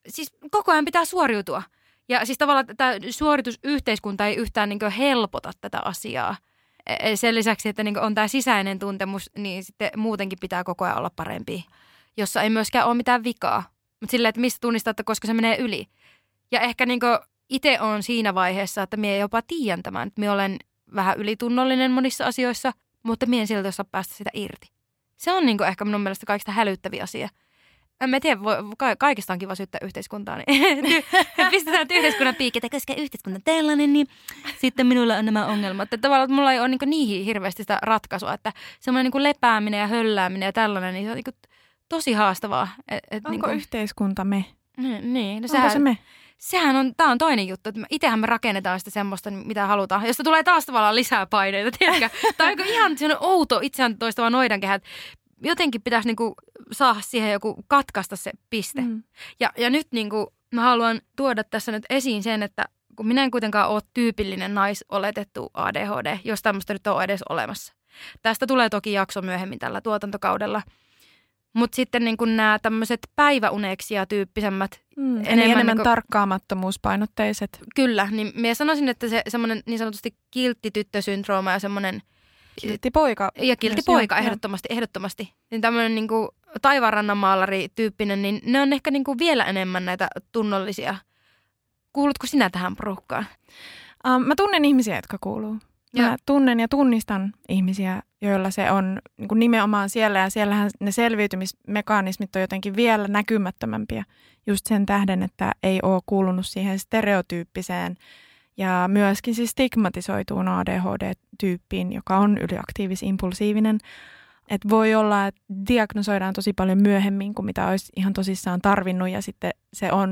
siis koko ajan pitää suoriutua. Ja siis tavallaan tämä suoritusyhteiskunta ei yhtään niin helpota tätä asiaa. E, e, sen lisäksi, että niin on tämä sisäinen tuntemus, niin sitten muutenkin pitää koko ajan olla parempi, jossa ei myöskään ole mitään vikaa. Mutta silleen, että mistä tunnistatte, koska se menee yli. Ja ehkä niin itse on siinä vaiheessa, että minä jopa tiedän tämän, että minä olen vähän ylitunnollinen monissa asioissa, mutta minä en silti osaa päästä sitä irti. Se on niin ehkä minun mielestä kaikista hälyttäviä asia. En mä tiedä, voi, ka- kaikista on kiva syyttää yhteiskuntaa, niin pistetään yhteiskunnan piikki, että koska yhteiskunta on tällainen, niin sitten minulla on nämä ongelmat. Että tavallaan että mulla ei ole niin niihin hirveästi sitä ratkaisua, että semmoinen niin lepääminen ja höllääminen ja tällainen, niin se on niin tosi haastavaa. Et, et Onko niin kuin... yhteiskunta me? Niin, niin. No Onko se me? Sehän on, tämä on toinen juttu, että itsehän me rakennetaan sitä semmoista, mitä halutaan, josta tulee taas tavallaan lisää paineita, tiedätkö? Tämä on ihan sellainen outo itseään toistava noidankehä, että jotenkin pitäisi niinku saada siihen joku katkaista se piste. Mm. Ja, ja nyt niinku mä haluan tuoda tässä nyt esiin sen, että kun minä en kuitenkaan ole tyypillinen naisoletettu ADHD, jos tämmöistä nyt on edes olemassa. Tästä tulee toki jakso myöhemmin tällä tuotantokaudella – mutta sitten niin nämä tämmöiset päiväuneksia tyyppisemmät. Mm, enemmän, enemmän niin tarkkaamattomuuspainotteiset. Kyllä, niin minä sanoisin, että se semmoinen niin sanotusti kilttityttösyndrooma ja semmoinen... Kiltti poika. Ja kiltti poika, ehdottomasti, ehdottomasti. Niin tämmöinen niin taivaanrannan maalari tyyppinen, niin ne on ehkä niin vielä enemmän näitä tunnollisia. Kuulutko sinä tähän porukkaan? Um, mä tunnen ihmisiä, jotka kuuluu. Mä tunnen ja tunnistan ihmisiä, joilla se on niin kuin nimenomaan siellä ja siellähän ne selviytymismekanismit on jotenkin vielä näkymättömämpiä just sen tähden, että ei ole kuulunut siihen stereotyyppiseen ja myöskin siis stigmatisoituun ADHD-tyyppiin, joka on yliaktiivis-impulsiivinen. Et voi olla, että diagnosoidaan tosi paljon myöhemmin kuin mitä olisi ihan tosissaan tarvinnut ja sitten se on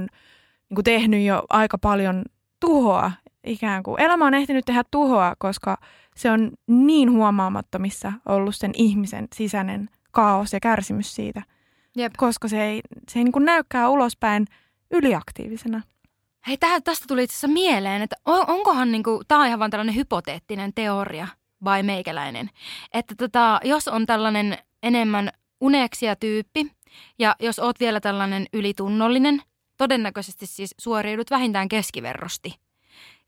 niin kuin tehnyt jo aika paljon tuhoa ikään kuin. Elämä on ehtinyt tehdä tuhoa, koska se on niin huomaamattomissa ollut sen ihmisen sisäinen kaos ja kärsimys siitä. Jep. Koska se ei, se ei niin kuin näykää ulospäin yliaktiivisena. Hei, tähän, tästä tuli itse asiassa mieleen, että on, onkohan, niin kuin, tämä on ihan vain tällainen hypoteettinen teoria vai meikäläinen, että tota, jos on tällainen enemmän uneksia tyyppi ja jos oot vielä tällainen ylitunnollinen, todennäköisesti siis suoriudut vähintään keskiverrosti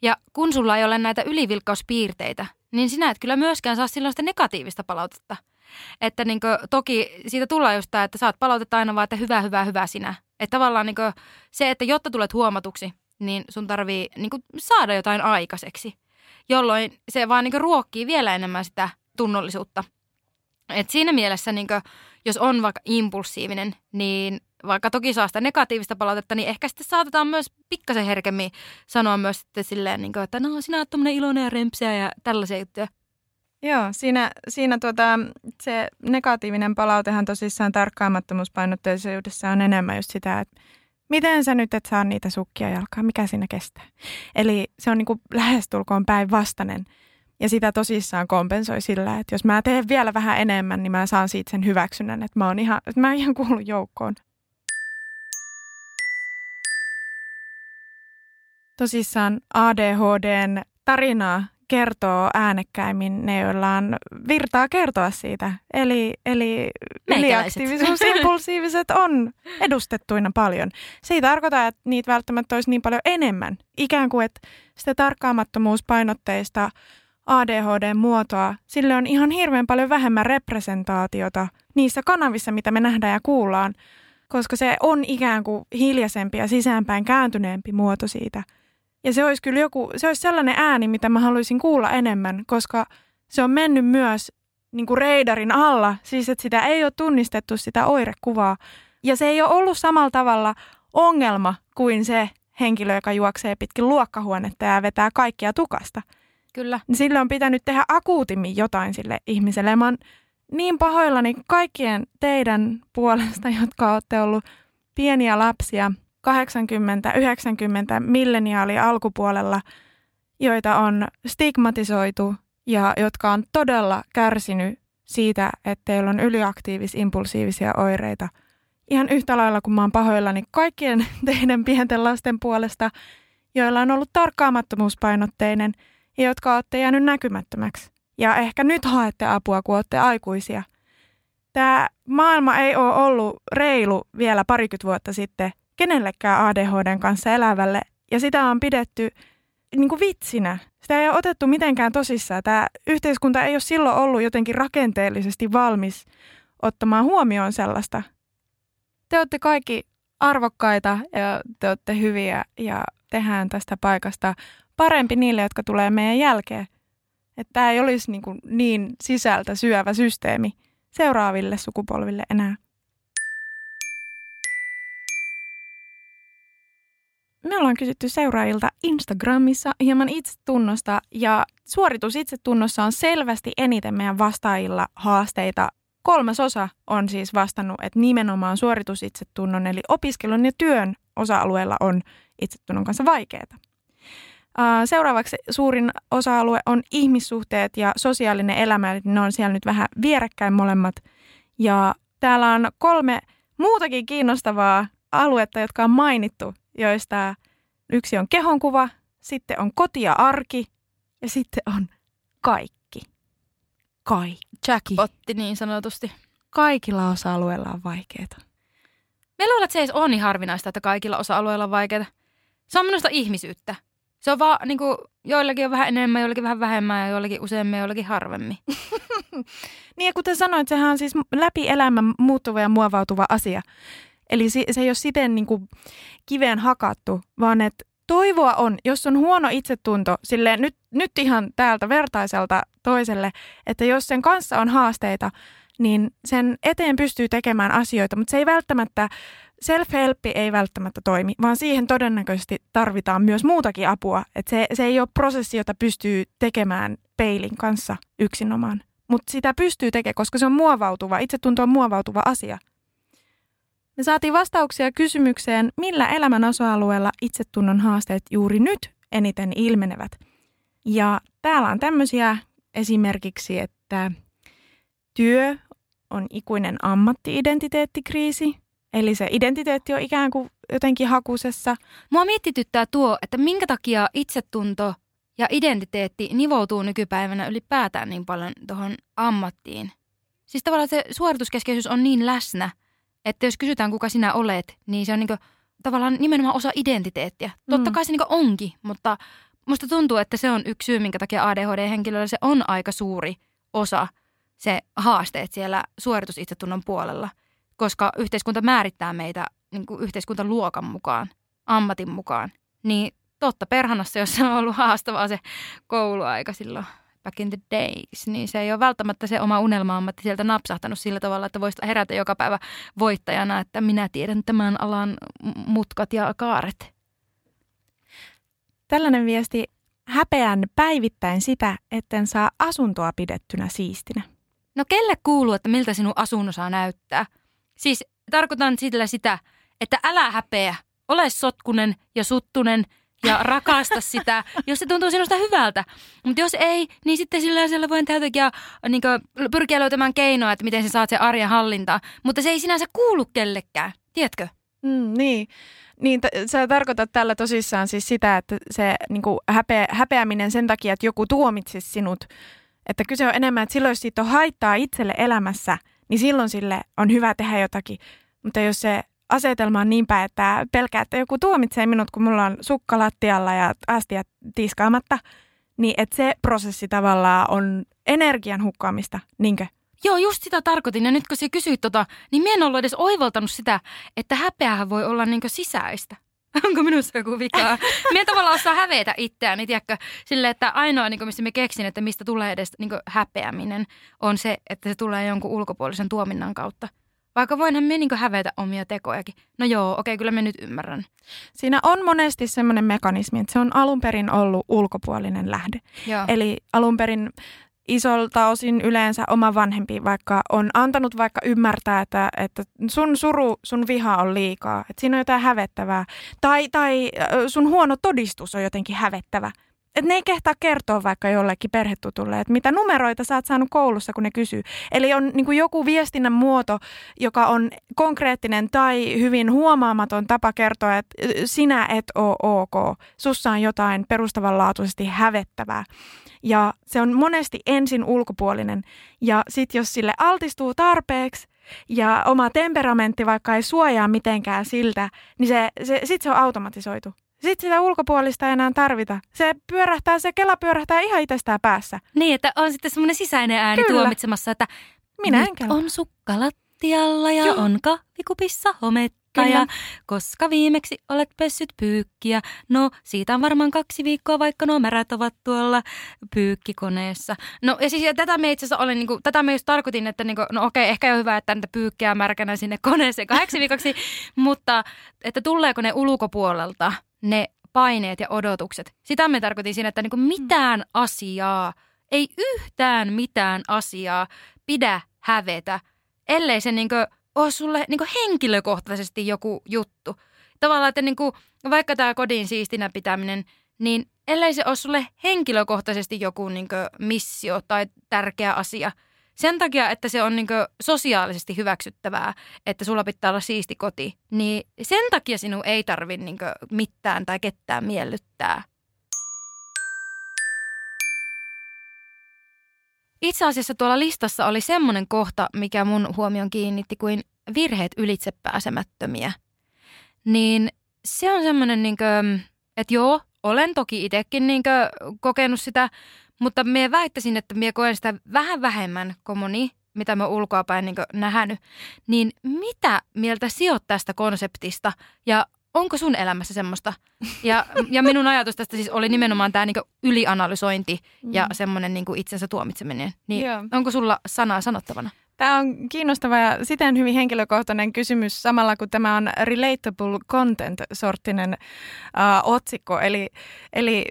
ja kun sulla ei ole näitä ylivilkkauspiirteitä, niin sinä et kyllä myöskään saa silloin sitä negatiivista palautetta. Että niin kuin, toki siitä tullaan just tämä, että saat palautetta aina vaan, että hyvä, hyvä, hyvä sinä. Että tavallaan niin kuin, se, että jotta tulet huomatuksi, niin sun tarvii niin kuin, saada jotain aikaiseksi. Jolloin se vaan niin kuin, ruokkii vielä enemmän sitä tunnollisuutta. Et siinä mielessä, niin kuin, jos on vaikka impulsiivinen, niin vaikka toki saa sitä negatiivista palautetta, niin ehkä sitten saatetaan myös pikkasen herkemmin sanoa myös sitten silleen, niin kuin, että no sinä olet tuommoinen iloinen ja rempseä ja tällaisia juttuja. Joo, siinä, siinä tuota, se negatiivinen palautehan tosissaan tarkkaamattomuuspainotteisuudessa on enemmän just sitä, että miten sä nyt et saa niitä sukkia jalkaa, mikä siinä kestää. Eli se on niin kuin lähestulkoon päinvastainen. Ja sitä tosissaan kompensoi sillä, että jos mä teen vielä vähän enemmän, niin mä saan siitä sen hyväksynnän, että mä, oon ihan, että mä ihan kuulun joukkoon. Tosissaan ADHDn tarinaa kertoo äänekkäimmin ne, joilla on virtaa kertoa siitä. Eli, eli yliaktiivisuus, impulsiiviset on edustettuina paljon. Se ei tarkoita, että niitä välttämättä olisi niin paljon enemmän. Ikään kuin, että sitä tarkkaamattomuuspainotteista ADHD-muotoa, sille on ihan hirveän paljon vähemmän representaatiota niissä kanavissa, mitä me nähdään ja kuullaan, koska se on ikään kuin hiljaisempi ja sisäänpäin kääntyneempi muoto siitä – ja se olisi kyllä joku, se olisi sellainen ääni, mitä mä haluaisin kuulla enemmän, koska se on mennyt myös niin kuin reidarin alla, siis että sitä ei ole tunnistettu sitä oirekuvaa. Ja se ei ole ollut samalla tavalla ongelma kuin se henkilö, joka juoksee pitkin luokkahuonetta ja vetää kaikkia tukasta. Kyllä. Sille on pitänyt tehdä akuutimmin jotain sille ihmiselle. Ja mä oon niin pahoillani kaikkien teidän puolesta, jotka olette ollut pieniä lapsia – 80-90 milleniaali alkupuolella, joita on stigmatisoitu ja jotka on todella kärsinyt siitä, että teillä on yliaktiivis-impulsiivisia oireita. Ihan yhtä lailla kuin mä oon pahoillani kaikkien teidän pienten lasten puolesta joilla on ollut tarkkaamattomuuspainotteinen ja jotka olette jäänyt näkymättömäksi. Ja ehkä nyt haette apua, kun olette aikuisia. Tämä maailma ei ole ollut reilu vielä parikymmentä vuotta sitten kenellekään ADHDn kanssa elävälle, ja sitä on pidetty niin kuin vitsinä. Sitä ei ole otettu mitenkään tosissaan. Tämä yhteiskunta ei ole silloin ollut jotenkin rakenteellisesti valmis ottamaan huomioon sellaista. Te olette kaikki arvokkaita ja te olette hyviä ja tehdään tästä paikasta parempi niille, jotka tulee meidän jälkeen. Että tämä ei olisi niin, niin sisältä syövä systeemi seuraaville sukupolville enää. Me ollaan kysytty seuraajilta Instagramissa hieman itsetunnosta ja suoritus itsetunnossa on selvästi eniten meidän vastaajilla haasteita. Kolmas osa on siis vastannut, että nimenomaan suoritusitsetunnon eli opiskelun ja työn osa-alueella on itsetunnon kanssa vaikeaa. Seuraavaksi suurin osa-alue on ihmissuhteet ja sosiaalinen elämä, eli ne on siellä nyt vähän vierekkäin molemmat. Ja täällä on kolme muutakin kiinnostavaa aluetta, jotka on mainittu, joista yksi on kehonkuva, sitten on koti ja arki ja sitten on kaikki. Kaikki. Jackie. Otti niin sanotusti. Kaikilla osa-alueilla on vaikeaa. Me luulen, että se ei ole niin harvinaista, että kaikilla osa-alueilla on vaikeaa. Se on minusta ihmisyyttä. Se on vaan niin kuin, joillakin on vähän enemmän, joillakin vähän vähemmän ja joillakin useammin ja joillakin harvemmin. niin ja kuten sanoit, sehän on siis läpi elämän muuttuva ja muovautuva asia. Eli se, se ei ole siten niin kuin kiveen hakattu, vaan että toivoa on, jos on huono itsetunto, silleen nyt, nyt ihan täältä vertaiselta toiselle, että jos sen kanssa on haasteita, niin sen eteen pystyy tekemään asioita, mutta se ei välttämättä self-help ei välttämättä toimi, vaan siihen todennäköisesti tarvitaan myös muutakin apua. Et se, se ei ole prosessi, jota pystyy tekemään peilin kanssa yksinomaan. Mutta sitä pystyy tekemään, koska se on muovautuva, itsetunto on muovautuva asia. Me saatiin vastauksia kysymykseen, millä elämän osa-alueella itsetunnon haasteet juuri nyt eniten ilmenevät. Ja täällä on tämmöisiä esimerkiksi, että työ on ikuinen ammattiidentiteettikriisi, Eli se identiteetti on ikään kuin jotenkin hakusessa. Mua mietityttää tuo, että minkä takia itsetunto ja identiteetti nivoutuu nykypäivänä ylipäätään niin paljon tuohon ammattiin. Siis tavallaan se suorituskeskeisyys on niin läsnä, että jos kysytään kuka sinä olet, niin se on niinku tavallaan nimenomaan osa identiteettiä. Totta mm. kai se niinku onkin, mutta musta tuntuu, että se on yksi syy, minkä takia ADHD-henkilöllä se on aika suuri osa se haasteet siellä suoritusitsetunnon puolella – koska yhteiskunta määrittää meitä niin kuin yhteiskuntaluokan mukaan, ammatin mukaan. Niin totta perhanassa, jos se on ollut haastavaa se kouluaika silloin back in the days, niin se ei ole välttämättä se oma unelma-ammatti sieltä napsahtanut sillä tavalla, että voisi herätä joka päivä voittajana, että minä tiedän tämän alan mutkat ja kaaret. Tällainen viesti häpeän päivittäin sitä, etten saa asuntoa pidettynä siistinä. No kelle kuuluu, että miltä sinun asunno saa näyttää? Siis tarkoitan sillä sitä, että älä häpeä, ole sotkunen ja suttunen ja rakasta sitä, jos se tuntuu sinusta hyvältä. Mutta jos ei, niin sitten sillä siellä voi jotenkin niin pyrkiä löytämään keinoa, että miten sä saat se arjen hallintaa. Mutta se ei sinänsä kuulu kellekään, tiedätkö? Mm, niin. Niin, t- sä tarkoitat tällä tosissaan siis sitä, että se niin häpeä, häpeäminen sen takia, että joku tuomitsisi sinut, että kyse on enemmän, että silloin jos siitä on haittaa itselle elämässä – niin silloin sille on hyvä tehdä jotakin. Mutta jos se asetelma on niin päin, että pelkää, että joku tuomitsee minut, kun mulla on sukka lattialla ja astiat tiskaamatta, niin että se prosessi tavallaan on energian hukkaamista, niinkö? Joo, just sitä tarkoitin. Ja nyt kun sä kysyit tota, niin mä en ollut edes oivaltanut sitä, että häpeähän voi olla niinkö sisäistä. Onko minussa joku vika? Me tavallaan osaa hävetä itseään, tiedätkö? Sille, että ainoa, niin kuin, mistä me keksin, että mistä tulee edes niin häpeäminen, on se, että se tulee jonkun ulkopuolisen tuominnan kautta. Vaikka voinhan me niin hävetä omia tekojakin. No joo, okei, kyllä me nyt ymmärrän. Siinä on monesti semmoinen mekanismi, että se on alun perin ollut ulkopuolinen lähde. Joo. Eli alun perin isolta osin yleensä oma vanhempi, vaikka on antanut vaikka ymmärtää, että, että sun suru, sun viha on liikaa, että siinä on jotain hävettävää. Tai, tai sun huono todistus on jotenkin hävettävä. Että ne ei kehtaa kertoa vaikka jollekin perhetutulle, että mitä numeroita sä oot saanut koulussa, kun ne kysyy. Eli on niin kuin joku viestinnän muoto, joka on konkreettinen tai hyvin huomaamaton tapa kertoa, että sinä et ole ok, sussa on jotain perustavanlaatuisesti hävettävää. Ja se on monesti ensin ulkopuolinen. Ja sitten jos sille altistuu tarpeeksi, ja oma temperamentti vaikka ei suojaa mitenkään siltä, niin se, se, sitten se on automatisoitu. Sitten sitä ulkopuolista ei enää tarvita. Se pyörähtää, se kela pyörähtää ihan itsestään päässä. Niin, että on sitten semmoinen sisäinen ääni Kyllä. tuomitsemassa, että Minä nyt en on sukka lattialla ja Joo. on kahvikupissa hometta. Kyllä. Ja koska viimeksi olet pessyt pyykkiä? No, siitä on varmaan kaksi viikkoa, vaikka nuo märät ovat tuolla pyykkikoneessa. No, ja siis ja tätä me itse asiassa olen, niin kuin, tätä me just tarkoitin, että niin kuin, no okei, ehkä on hyvä, että niitä pyykkiä märkänä sinne koneeseen kahdeksi viikoksi, mutta että tuleeko ne ulkopuolelta ne paineet ja odotukset. Sitä me tarkoitin siinä, että niin kuin mitään asiaa, ei yhtään mitään asiaa pidä hävetä, ellei se niin kuin ole sulle niin kuin henkilökohtaisesti joku juttu. Tavallaan, että niin kuin, vaikka tämä kodin siistinä pitäminen, niin ellei se ole sulle henkilökohtaisesti joku niin kuin missio tai tärkeä asia, sen takia, että se on niin sosiaalisesti hyväksyttävää, että sulla pitää olla siisti koti, niin sen takia sinun ei tarvi niin mitään tai ketään miellyttää. Itse asiassa tuolla listassa oli semmoinen kohta, mikä mun huomion kiinnitti kuin virheet ylitsepääsemättömiä. Niin se on semmoinen, niin kuin, että joo, olen toki itsekin niin kokenut sitä, mutta me väittäisin, että minä koen sitä vähän vähemmän kuin moni, mitä mä ulkoapäin niin nähnyt. Niin mitä mieltä sijoit tästä konseptista ja onko sun elämässä semmoista? Ja, ja minun ajatus tästä siis oli nimenomaan tämä niin ylianalysointi ja semmoinen niin itsensä tuomitseminen. Niin Joo. onko sulla sanaa sanottavana? Tämä on kiinnostava ja siten hyvin henkilökohtainen kysymys samalla kun tämä on relatable content-sorttinen uh, otsikko. Eli, eli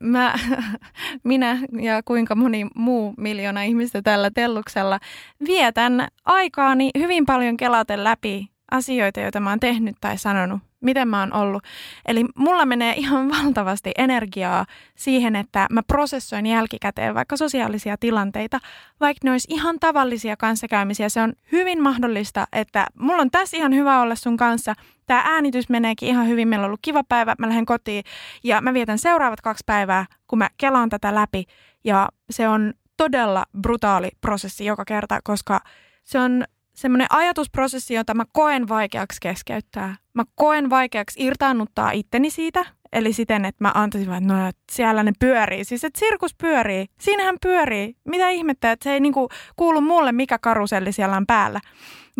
mä, minä ja kuinka moni muu miljoona ihmistä tällä telluksella vietän aikaani hyvin paljon kelaten läpi asioita, joita mä oon tehnyt tai sanonut, miten mä oon ollut. Eli mulla menee ihan valtavasti energiaa siihen, että mä prosessoin jälkikäteen vaikka sosiaalisia tilanteita, vaikka ne olisi ihan tavallisia kanssakäymisiä. Se on hyvin mahdollista, että mulla on tässä ihan hyvä olla sun kanssa. Tämä äänitys meneekin ihan hyvin. Meillä on ollut kiva päivä. Mä lähden kotiin ja mä vietän seuraavat kaksi päivää, kun mä kelaan tätä läpi. Ja se on todella brutaali prosessi joka kerta, koska se on semmoinen ajatusprosessi, jota mä koen vaikeaksi keskeyttää. Mä koen vaikeaksi irtaannuttaa itteni siitä, eli siten, että mä antaisin vaan, no, että siellä ne pyörii. Siis, että sirkus pyörii. Siinähän pyörii. Mitä ihmettä, että se ei niinku kuulu mulle, mikä karuselli siellä on päällä,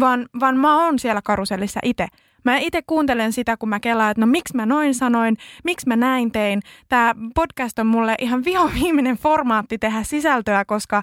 vaan, vaan mä oon siellä karusellissa itse. Mä itse kuuntelen sitä, kun mä kelaan, että no miksi mä noin sanoin, miksi mä näin tein. Tämä podcast on mulle ihan vihoviimeinen formaatti tehdä sisältöä, koska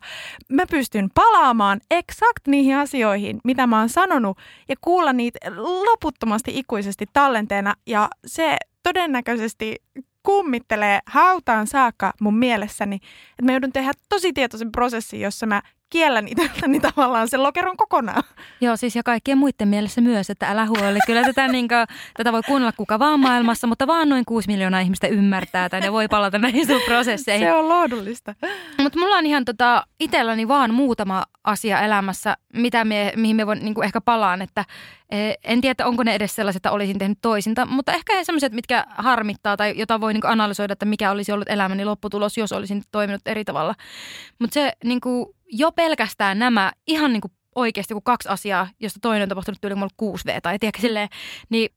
mä pystyn palaamaan eksakt niihin asioihin, mitä mä oon sanonut ja kuulla niitä loputtomasti ikuisesti tallenteena. Ja se todennäköisesti kummittelee hautaan saakka mun mielessäni, että mä joudun tehdä tosi tietoisen prosessin, jossa mä kiellän itseltäni tavallaan sen lokeron kokonaan. Joo, siis ja kaikkien muiden mielessä myös, että älä huoli. Kyllä tätä, niin kuin, tätä voi kuunnella kuka vaan maailmassa, mutta vaan noin 6 miljoonaa ihmistä ymmärtää tai ne voi palata näihin sun prosesseihin. Se on lohdullista. Mutta mulla on ihan tota, itselläni vaan muutama asia elämässä, mitä me, mihin me voin niin ehkä palaan. Että, en tiedä, onko ne edes sellaiset, että olisin tehnyt toisinta, mutta ehkä sellaiset, mitkä harmittaa tai jota voi niin analysoida, että mikä olisi ollut elämäni lopputulos, jos olisin toiminut eri tavalla. Mutta se niin kuin, jo pelkästään nämä ihan niin kuin oikeasti kuin kaksi asiaa, josta toinen on tapahtunut yli mulle 6V tai tiedätkö silleen, niin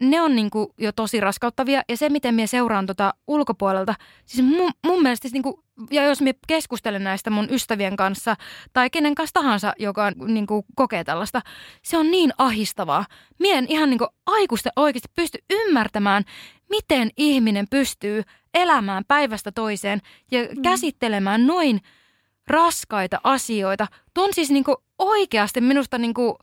ne on niin kuin jo tosi raskauttavia. Ja se, miten minä seuraan tota ulkopuolelta, siis mun, mun mielestä siis niin kuin, ja jos minä keskustelen näistä mun ystävien kanssa tai kenen kanssa tahansa, joka niin kuin kokee tällaista, se on niin ahistavaa. Mie en ihan niin kuin aikuisten oikeasti pysty ymmärtämään, miten ihminen pystyy elämään päivästä toiseen ja mm. käsittelemään noin raskaita asioita. Tuo on siis niinku oikeasti minusta niinku,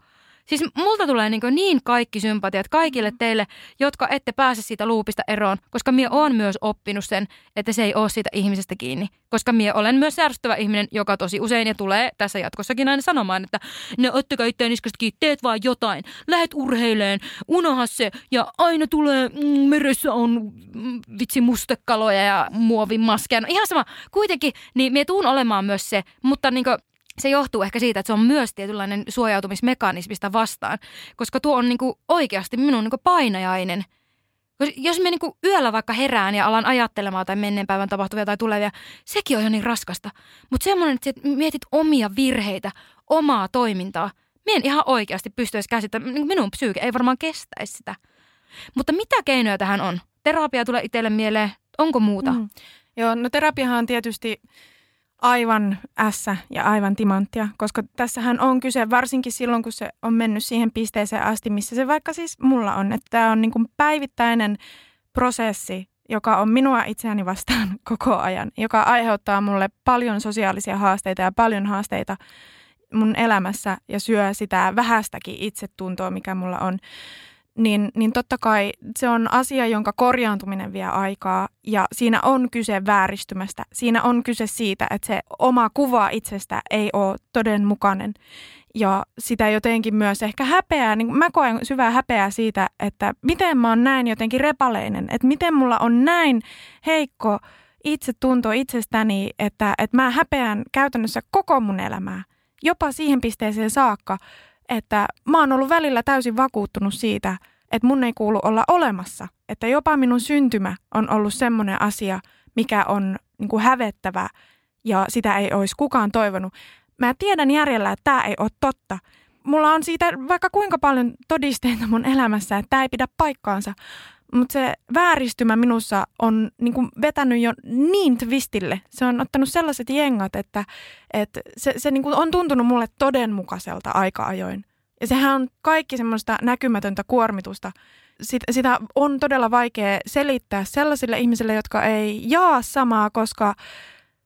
Siis multa tulee niin, niin kaikki sympatiat kaikille teille, jotka ette pääse siitä luupista eroon, koska minä olen myös oppinut sen, että se ei ole siitä ihmisestä kiinni. Koska minä olen myös järjestävä ihminen, joka tosi usein ja tulee tässä jatkossakin aina sanomaan, että ne ottakaa itseään niskasta kiinni, teet vaan jotain, lähet urheileen, unoha se ja aina tulee, mm, meressä on mm, vitsi mustekaloja ja muovimaskeja. No ihan sama, kuitenkin, niin minä tuun olemaan myös se, mutta niin kuin, se johtuu ehkä siitä, että se on myös tietynlainen suojautumismekanismista vastaan, koska tuo on niin kuin oikeasti minun niin kuin painajainen. Jos me niin kuin yöllä vaikka herään ja alan ajattelemaan tai menneen päivän tapahtuvia tai tulevia, sekin on jo niin raskasta. Mutta semmoinen, että mietit omia virheitä, omaa toimintaa, minä en ihan oikeasti pystyisi käsittämään, niin minun psyyke ei varmaan kestäisi sitä. Mutta mitä keinoja tähän on? Terapia tulee itselle mieleen, onko muuta? Mm. Joo, no terapiahan on tietysti aivan ässä ja aivan timanttia, koska tässähän on kyse varsinkin silloin, kun se on mennyt siihen pisteeseen asti, missä se vaikka siis mulla on, että tämä on niin kuin päivittäinen prosessi, joka on minua itseäni vastaan koko ajan, joka aiheuttaa mulle paljon sosiaalisia haasteita ja paljon haasteita mun elämässä ja syö sitä vähästäkin itsetuntoa, mikä mulla on niin, niin totta kai se on asia, jonka korjaantuminen vie aikaa. Ja siinä on kyse vääristymästä. Siinä on kyse siitä, että se oma kuva itsestä ei ole todenmukainen. Ja sitä jotenkin myös ehkä häpeää, niin mä koen syvää häpeää siitä, että miten mä oon näin jotenkin repaleinen, että miten mulla on näin heikko itse tunto itsestäni, että, että mä häpeän käytännössä koko mun elämää, jopa siihen pisteeseen saakka, että mä oon ollut välillä täysin vakuuttunut siitä, että mun ei kuulu olla olemassa. Että jopa minun syntymä on ollut semmoinen asia, mikä on niin kuin hävettävä ja sitä ei olisi kukaan toivonut. Mä tiedän järjellä, että tämä ei ole totta. Mulla on siitä vaikka kuinka paljon todisteita mun elämässä, että tämä ei pidä paikkaansa. Mutta se vääristymä minussa on niin kuin vetänyt jo niin twistille. Se on ottanut sellaiset jengat, että, että se, se niin kuin on tuntunut mulle todenmukaiselta aika ajoin. Ja sehän on kaikki semmoista näkymätöntä kuormitusta. Sitä, on todella vaikea selittää sellaisille ihmisille, jotka ei jaa samaa, koska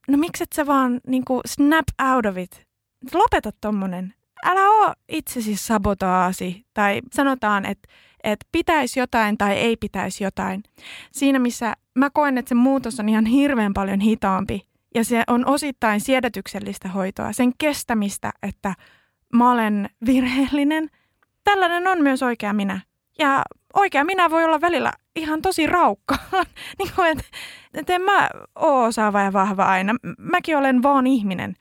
no mikset sä vaan niin kuin snap out of it. Lopeta tommonen. Älä oo itsesi sabotaasi. Tai sanotaan, että että pitäisi jotain tai ei pitäisi jotain. Siinä missä mä koen, että se muutos on ihan hirveän paljon hitaampi ja se on osittain siedätyksellistä hoitoa, sen kestämistä, että mä olen virheellinen. Tällainen on myös oikea minä. Ja oikea minä voi olla välillä ihan tosi raukka. niin kuin, että, että en mä oo osaava ja vahva aina. Mäkin olen vaan ihminen.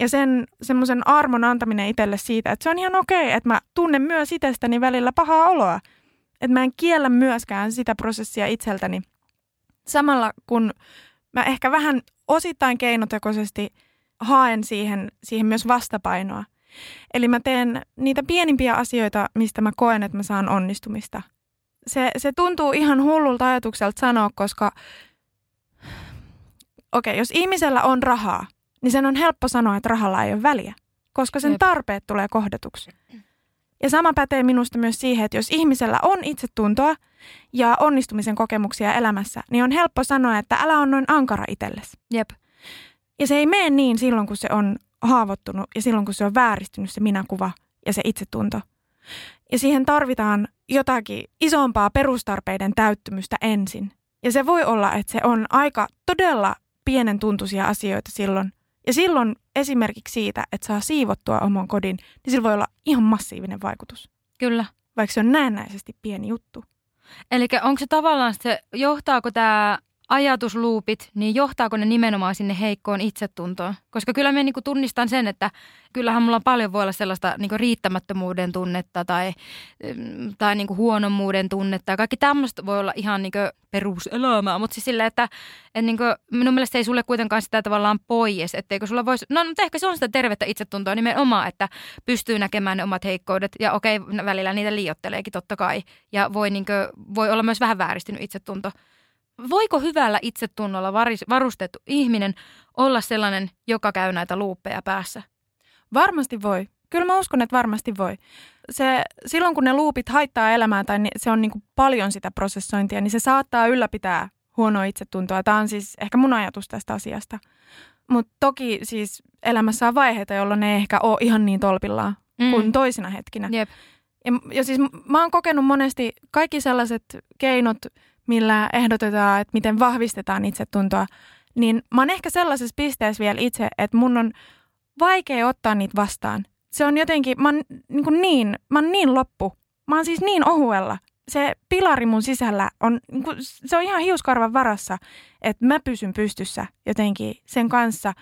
Ja sen semmoisen armon antaminen itselle siitä, että se on ihan okei, että mä tunnen myös itsestäni välillä pahaa oloa. Että mä en kiellä myöskään sitä prosessia itseltäni. Samalla kun mä ehkä vähän osittain keinotekoisesti haen siihen, siihen myös vastapainoa. Eli mä teen niitä pienimpiä asioita, mistä mä koen, että mä saan onnistumista. Se, se tuntuu ihan hullulta ajatukselta sanoa, koska okei, okay, jos ihmisellä on rahaa, niin sen on helppo sanoa, että rahalla ei ole väliä, koska sen tarpeet tulee kohdatuksi. Ja sama pätee minusta myös siihen, että jos ihmisellä on itsetuntoa ja onnistumisen kokemuksia elämässä, niin on helppo sanoa, että älä on noin ankara itsellesi. Jep. Ja se ei mene niin silloin, kun se on haavoittunut ja silloin, kun se on vääristynyt se minäkuva ja se itsetunto. Ja siihen tarvitaan jotakin isompaa perustarpeiden täyttymystä ensin. Ja se voi olla, että se on aika todella pienen tuntuisia asioita silloin. Ja silloin esimerkiksi siitä, että saa siivottua oman kodin, niin sillä voi olla ihan massiivinen vaikutus. Kyllä. Vaikka se on näennäisesti pieni juttu. Eli onko se tavallaan se, johtaako tämä ajatusluupit, niin johtaako ne nimenomaan sinne heikkoon itsetuntoon? Koska kyllä minä niin tunnistan sen, että kyllähän mulla paljon voi olla sellaista niin riittämättömyyden tunnetta tai, mm, tai niin huonommuuden tunnetta. Kaikki tämmöistä voi olla ihan niin peruselämää, mutta siis silleen, että, että niin minun mielestä ei sulle kuitenkaan sitä tavallaan pois, etteikö sulla voisi, no mutta ehkä se on sitä tervettä itsetuntoa nimenomaan, että pystyy näkemään ne omat heikkoudet ja okei, välillä niitä liiotteleekin totta kai ja voi, niin kuin, voi olla myös vähän vääristynyt itsetunto voiko hyvällä itsetunnolla varustettu ihminen olla sellainen, joka käy näitä luuppeja päässä? Varmasti voi. Kyllä mä uskon, että varmasti voi. Se, silloin kun ne luupit haittaa elämää tai se on niin kuin paljon sitä prosessointia, niin se saattaa ylläpitää huonoa itsetuntoa. Tämä on siis ehkä mun ajatus tästä asiasta. Mutta toki siis elämässä on vaiheita, jolloin ne ei ehkä ole ihan niin tolpillaan. mm. kuin toisina hetkinä. Jep. Ja, ja siis mä oon kokenut monesti kaikki sellaiset keinot, millä ehdotetaan, että miten vahvistetaan itsetuntoa, niin mä oon ehkä sellaisessa pisteessä vielä itse, että mun on vaikea ottaa niitä vastaan. Se on jotenkin, mä oon niin, niin, mä oon niin loppu. Mä oon siis niin ohuella. Se pilari mun sisällä on, niin kuin, se on ihan hiuskarvan varassa, että mä pysyn pystyssä jotenkin sen kanssa.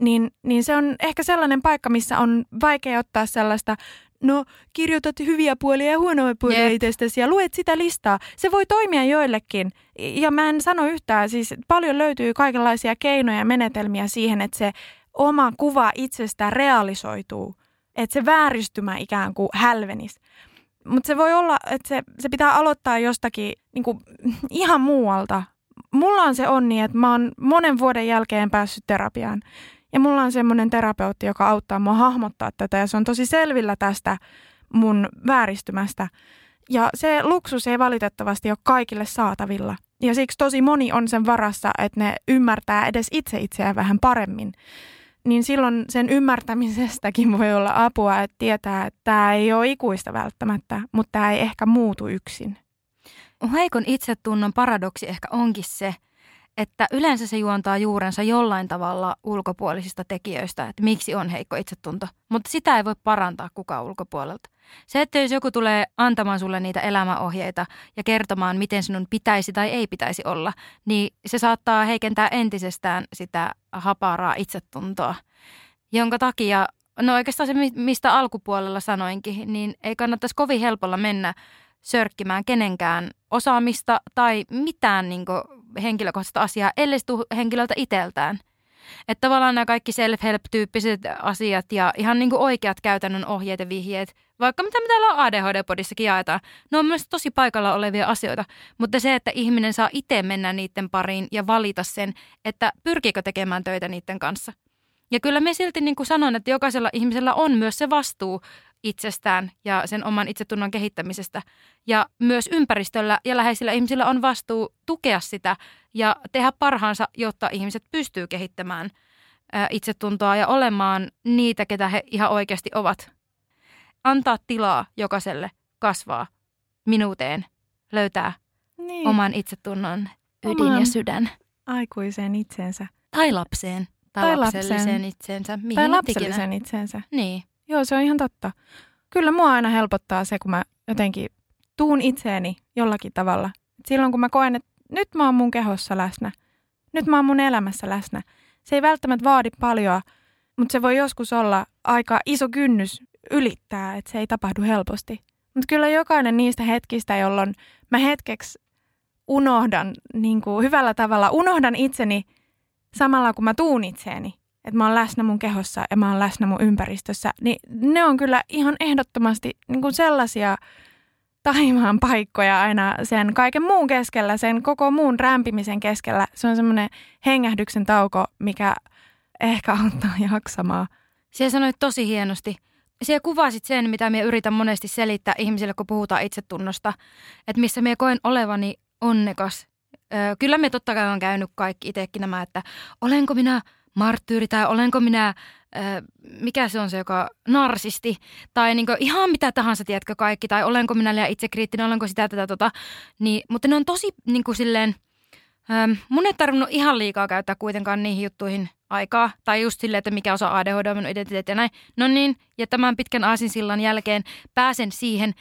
Niin, niin se on ehkä sellainen paikka, missä on vaikea ottaa sellaista, no kirjoitat hyviä puolia ja huonoja puolia Jep. itsestäsi ja luet sitä listaa. Se voi toimia joillekin. Ja mä en sano yhtään, siis paljon löytyy kaikenlaisia keinoja ja menetelmiä siihen, että se oma kuva itsestä realisoituu. Että se vääristymä ikään kuin hälvenisi. Mutta se voi olla, että se, se pitää aloittaa jostakin niin kuin, ihan muualta. Mulla on se onni, että mä oon monen vuoden jälkeen päässyt terapiaan. Ja mulla on semmoinen terapeutti, joka auttaa mua hahmottaa tätä ja se on tosi selvillä tästä mun vääristymästä. Ja se luksus ei valitettavasti ole kaikille saatavilla. Ja siksi tosi moni on sen varassa, että ne ymmärtää edes itse itseään vähän paremmin. Niin silloin sen ymmärtämisestäkin voi olla apua, että tietää, että tämä ei ole ikuista välttämättä, mutta tämä ei ehkä muutu yksin. Heikon itsetunnon paradoksi ehkä onkin se, että yleensä se juontaa juurensa jollain tavalla ulkopuolisista tekijöistä, että miksi on heikko itsetunto. Mutta sitä ei voi parantaa kukaan ulkopuolelta. Se, että jos joku tulee antamaan sulle niitä elämäohjeita ja kertomaan, miten sinun pitäisi tai ei pitäisi olla, niin se saattaa heikentää entisestään sitä haparaa itsetuntoa, jonka takia, no oikeastaan se, mistä alkupuolella sanoinkin, niin ei kannattaisi kovin helpolla mennä sörkkimään kenenkään osaamista tai mitään niin henkilökohtaista asiaa, ellei henkilöltä itseltään. Että tavallaan nämä kaikki self-help-tyyppiset asiat ja ihan niin kuin oikeat käytännön ohjeet ja vihjeet, vaikka mitä me täällä ADHD-podissakin jaetaan, ne on myös tosi paikalla olevia asioita. Mutta se, että ihminen saa itse mennä niiden pariin ja valita sen, että pyrkiikö tekemään töitä niiden kanssa. Ja kyllä me silti niin kuin sanon, että jokaisella ihmisellä on myös se vastuu itsestään ja sen oman itsetunnon kehittämisestä. Ja myös ympäristöllä ja läheisillä ihmisillä on vastuu tukea sitä ja tehdä parhaansa, jotta ihmiset pystyy kehittämään itsetuntoa ja olemaan niitä, ketä he ihan oikeasti ovat. Antaa tilaa jokaiselle kasvaa minuuteen, löytää Niin. oman itsetunnon ydin Oman ja sydän. Aikuiseen itsensä. Tai lapseen. Tai, Tai lapselliseen lapseen. itseensä. Mihin tai ikinä. itsensä. Niin. Joo, se on ihan totta. Kyllä mua aina helpottaa se, kun mä jotenkin tuun itseeni jollakin tavalla. Et silloin kun mä koen, että nyt mä oon mun kehossa läsnä, nyt mä oon mun elämässä läsnä. Se ei välttämättä vaadi paljon, mutta se voi joskus olla aika iso kynnys ylittää, että se ei tapahdu helposti. Mutta kyllä jokainen niistä hetkistä, jolloin mä hetkeksi unohdan niin kuin hyvällä tavalla, unohdan itseni samalla kun mä tuun itseeni, että mä oon läsnä mun kehossa ja mä oon läsnä mun ympäristössä, niin ne on kyllä ihan ehdottomasti niin kuin sellaisia taimaan paikkoja aina sen kaiken muun keskellä, sen koko muun rämpimisen keskellä. Se on semmoinen hengähdyksen tauko, mikä ehkä auttaa jaksamaan. Siellä sanoit tosi hienosti. Siellä kuvasit sen, mitä minä yritän monesti selittää ihmisille, kun puhutaan itsetunnosta, että missä minä koen olevani onnekas. Öö, kyllä me totta kai on käynyt kaikki itsekin nämä, että olenko minä marttyyri tai olenko minä, öö, mikä se on se, joka narsisti tai niinku ihan mitä tahansa, tiedätkö kaikki, tai olenko minä liian itsekriittinen, olenko sitä tätä tota. Niin, mutta ne on tosi niinku silleen, öö, mun ei tarvinnut ihan liikaa käyttää kuitenkaan niihin juttuihin aikaa, tai just silleen, että mikä osa ADHD on minun identiteetti ja näin. No niin, ja tämän pitkän aasinsillan jälkeen pääsen siihen,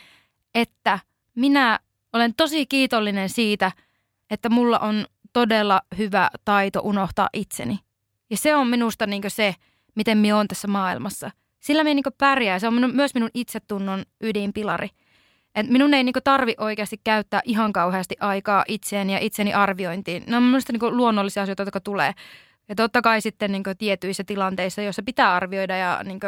että minä olen tosi kiitollinen siitä, että mulla on todella hyvä taito unohtaa itseni. Ja se on minusta niin se, miten minä olen tässä maailmassa. Sillä minä niin pärjää. Se on minun, myös minun itsetunnon ydinpilari. Et minun ei niin tarvi oikeasti käyttää ihan kauheasti aikaa itseen ja itseni arviointiin. Ne on minusta niin luonnollisia asioita, jotka tulee. Ja totta kai sitten niin tietyissä tilanteissa, joissa pitää arvioida ja niin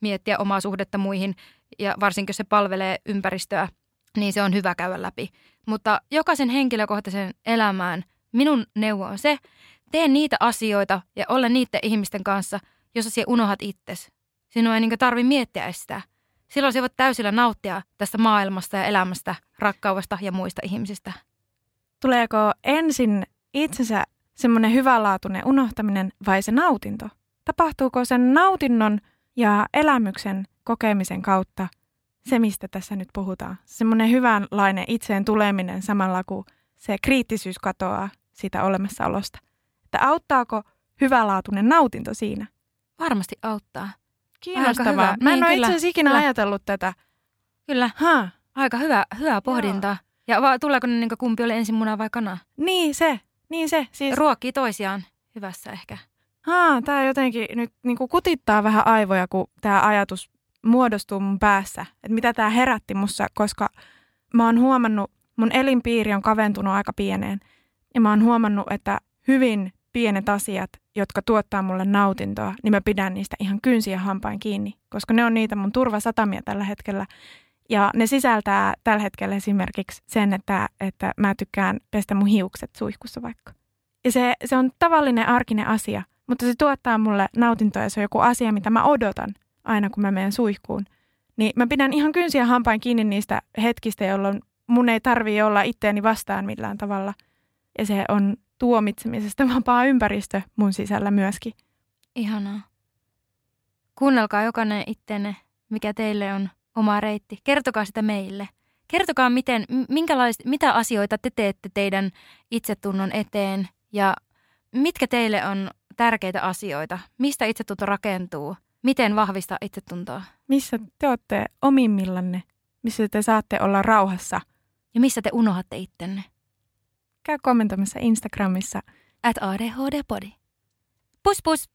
miettiä omaa suhdetta muihin, ja varsinkin jos se palvelee ympäristöä, niin se on hyvä käydä läpi. Mutta jokaisen henkilökohtaisen elämään minun neuvo on se, tee niitä asioita ja ole niiden ihmisten kanssa, jossa sinä unohat itsesi. Sinun ei niin tarvi miettiä edes sitä. Silloin sinä voit täysillä nauttia tästä maailmasta ja elämästä, rakkaudesta ja muista ihmisistä. Tuleeko ensin itsensä semmoinen hyvänlaatuinen unohtaminen vai se nautinto? Tapahtuuko sen nautinnon ja elämyksen kokemisen kautta se, mistä tässä nyt puhutaan. Semmoinen hyvänlainen itseen tuleminen samalla kun se kriittisyys katoaa siitä olemassaolosta. Että auttaako hyvälaatuinen nautinto siinä? Varmasti auttaa. Kiinnostavaa. hyvä. Mä en Niin, ole itse asiassa ikinä kyllä. ajatellut tätä. Kyllä, Ha, aika hyvä, hyvä pohdintaa. Ja va, tuleeko ne niin kumpi oli ensin muna vai kana? niin se, niin se. Siis, Ruokkii toisiaan hyvässä ehkä. haa, tää jotenkin nyt niin kuin kutittaa vähän aivoja, kun tämä ajatus muodostuu mun päässä. Että mitä tämä herätti mussa, koska mä oon huomannut, mun elinpiiri on kaventunut aika pieneen. Ja mä oon huomannut, että hyvin pienet asiat, jotka tuottaa mulle nautintoa, niin mä pidän niistä ihan kynsiä hampain kiinni, koska ne on niitä mun turvasatamia tällä hetkellä. Ja ne sisältää tällä hetkellä esimerkiksi sen, että, että mä tykkään pestä mun hiukset suihkussa vaikka. Ja se, se on tavallinen arkinen asia, mutta se tuottaa mulle nautintoa ja se on joku asia, mitä mä odotan aina, kun mä menen suihkuun. Niin mä pidän ihan kynsiä hampain kiinni niistä hetkistä, jolloin mun ei tarvii olla itteeni vastaan millään tavalla. Ja se on tuomitsemisesta vapaa ympäristö mun sisällä myöskin. Ihanaa. Kuunnelkaa jokainen ittenne, mikä teille on oma reitti. Kertokaa sitä meille. Kertokaa, miten, m- minkälais, mitä asioita te teette teidän itsetunnon eteen ja mitkä teille on tärkeitä asioita. Mistä itsetunto rakentuu? Miten vahvistaa itsetuntoa? Missä te olette omimmillanne, missä te saatte olla rauhassa. Ja missä te unohatte ittenne? Käy kommentoimassa Instagramissa. At ADHD Podi. Pus pus!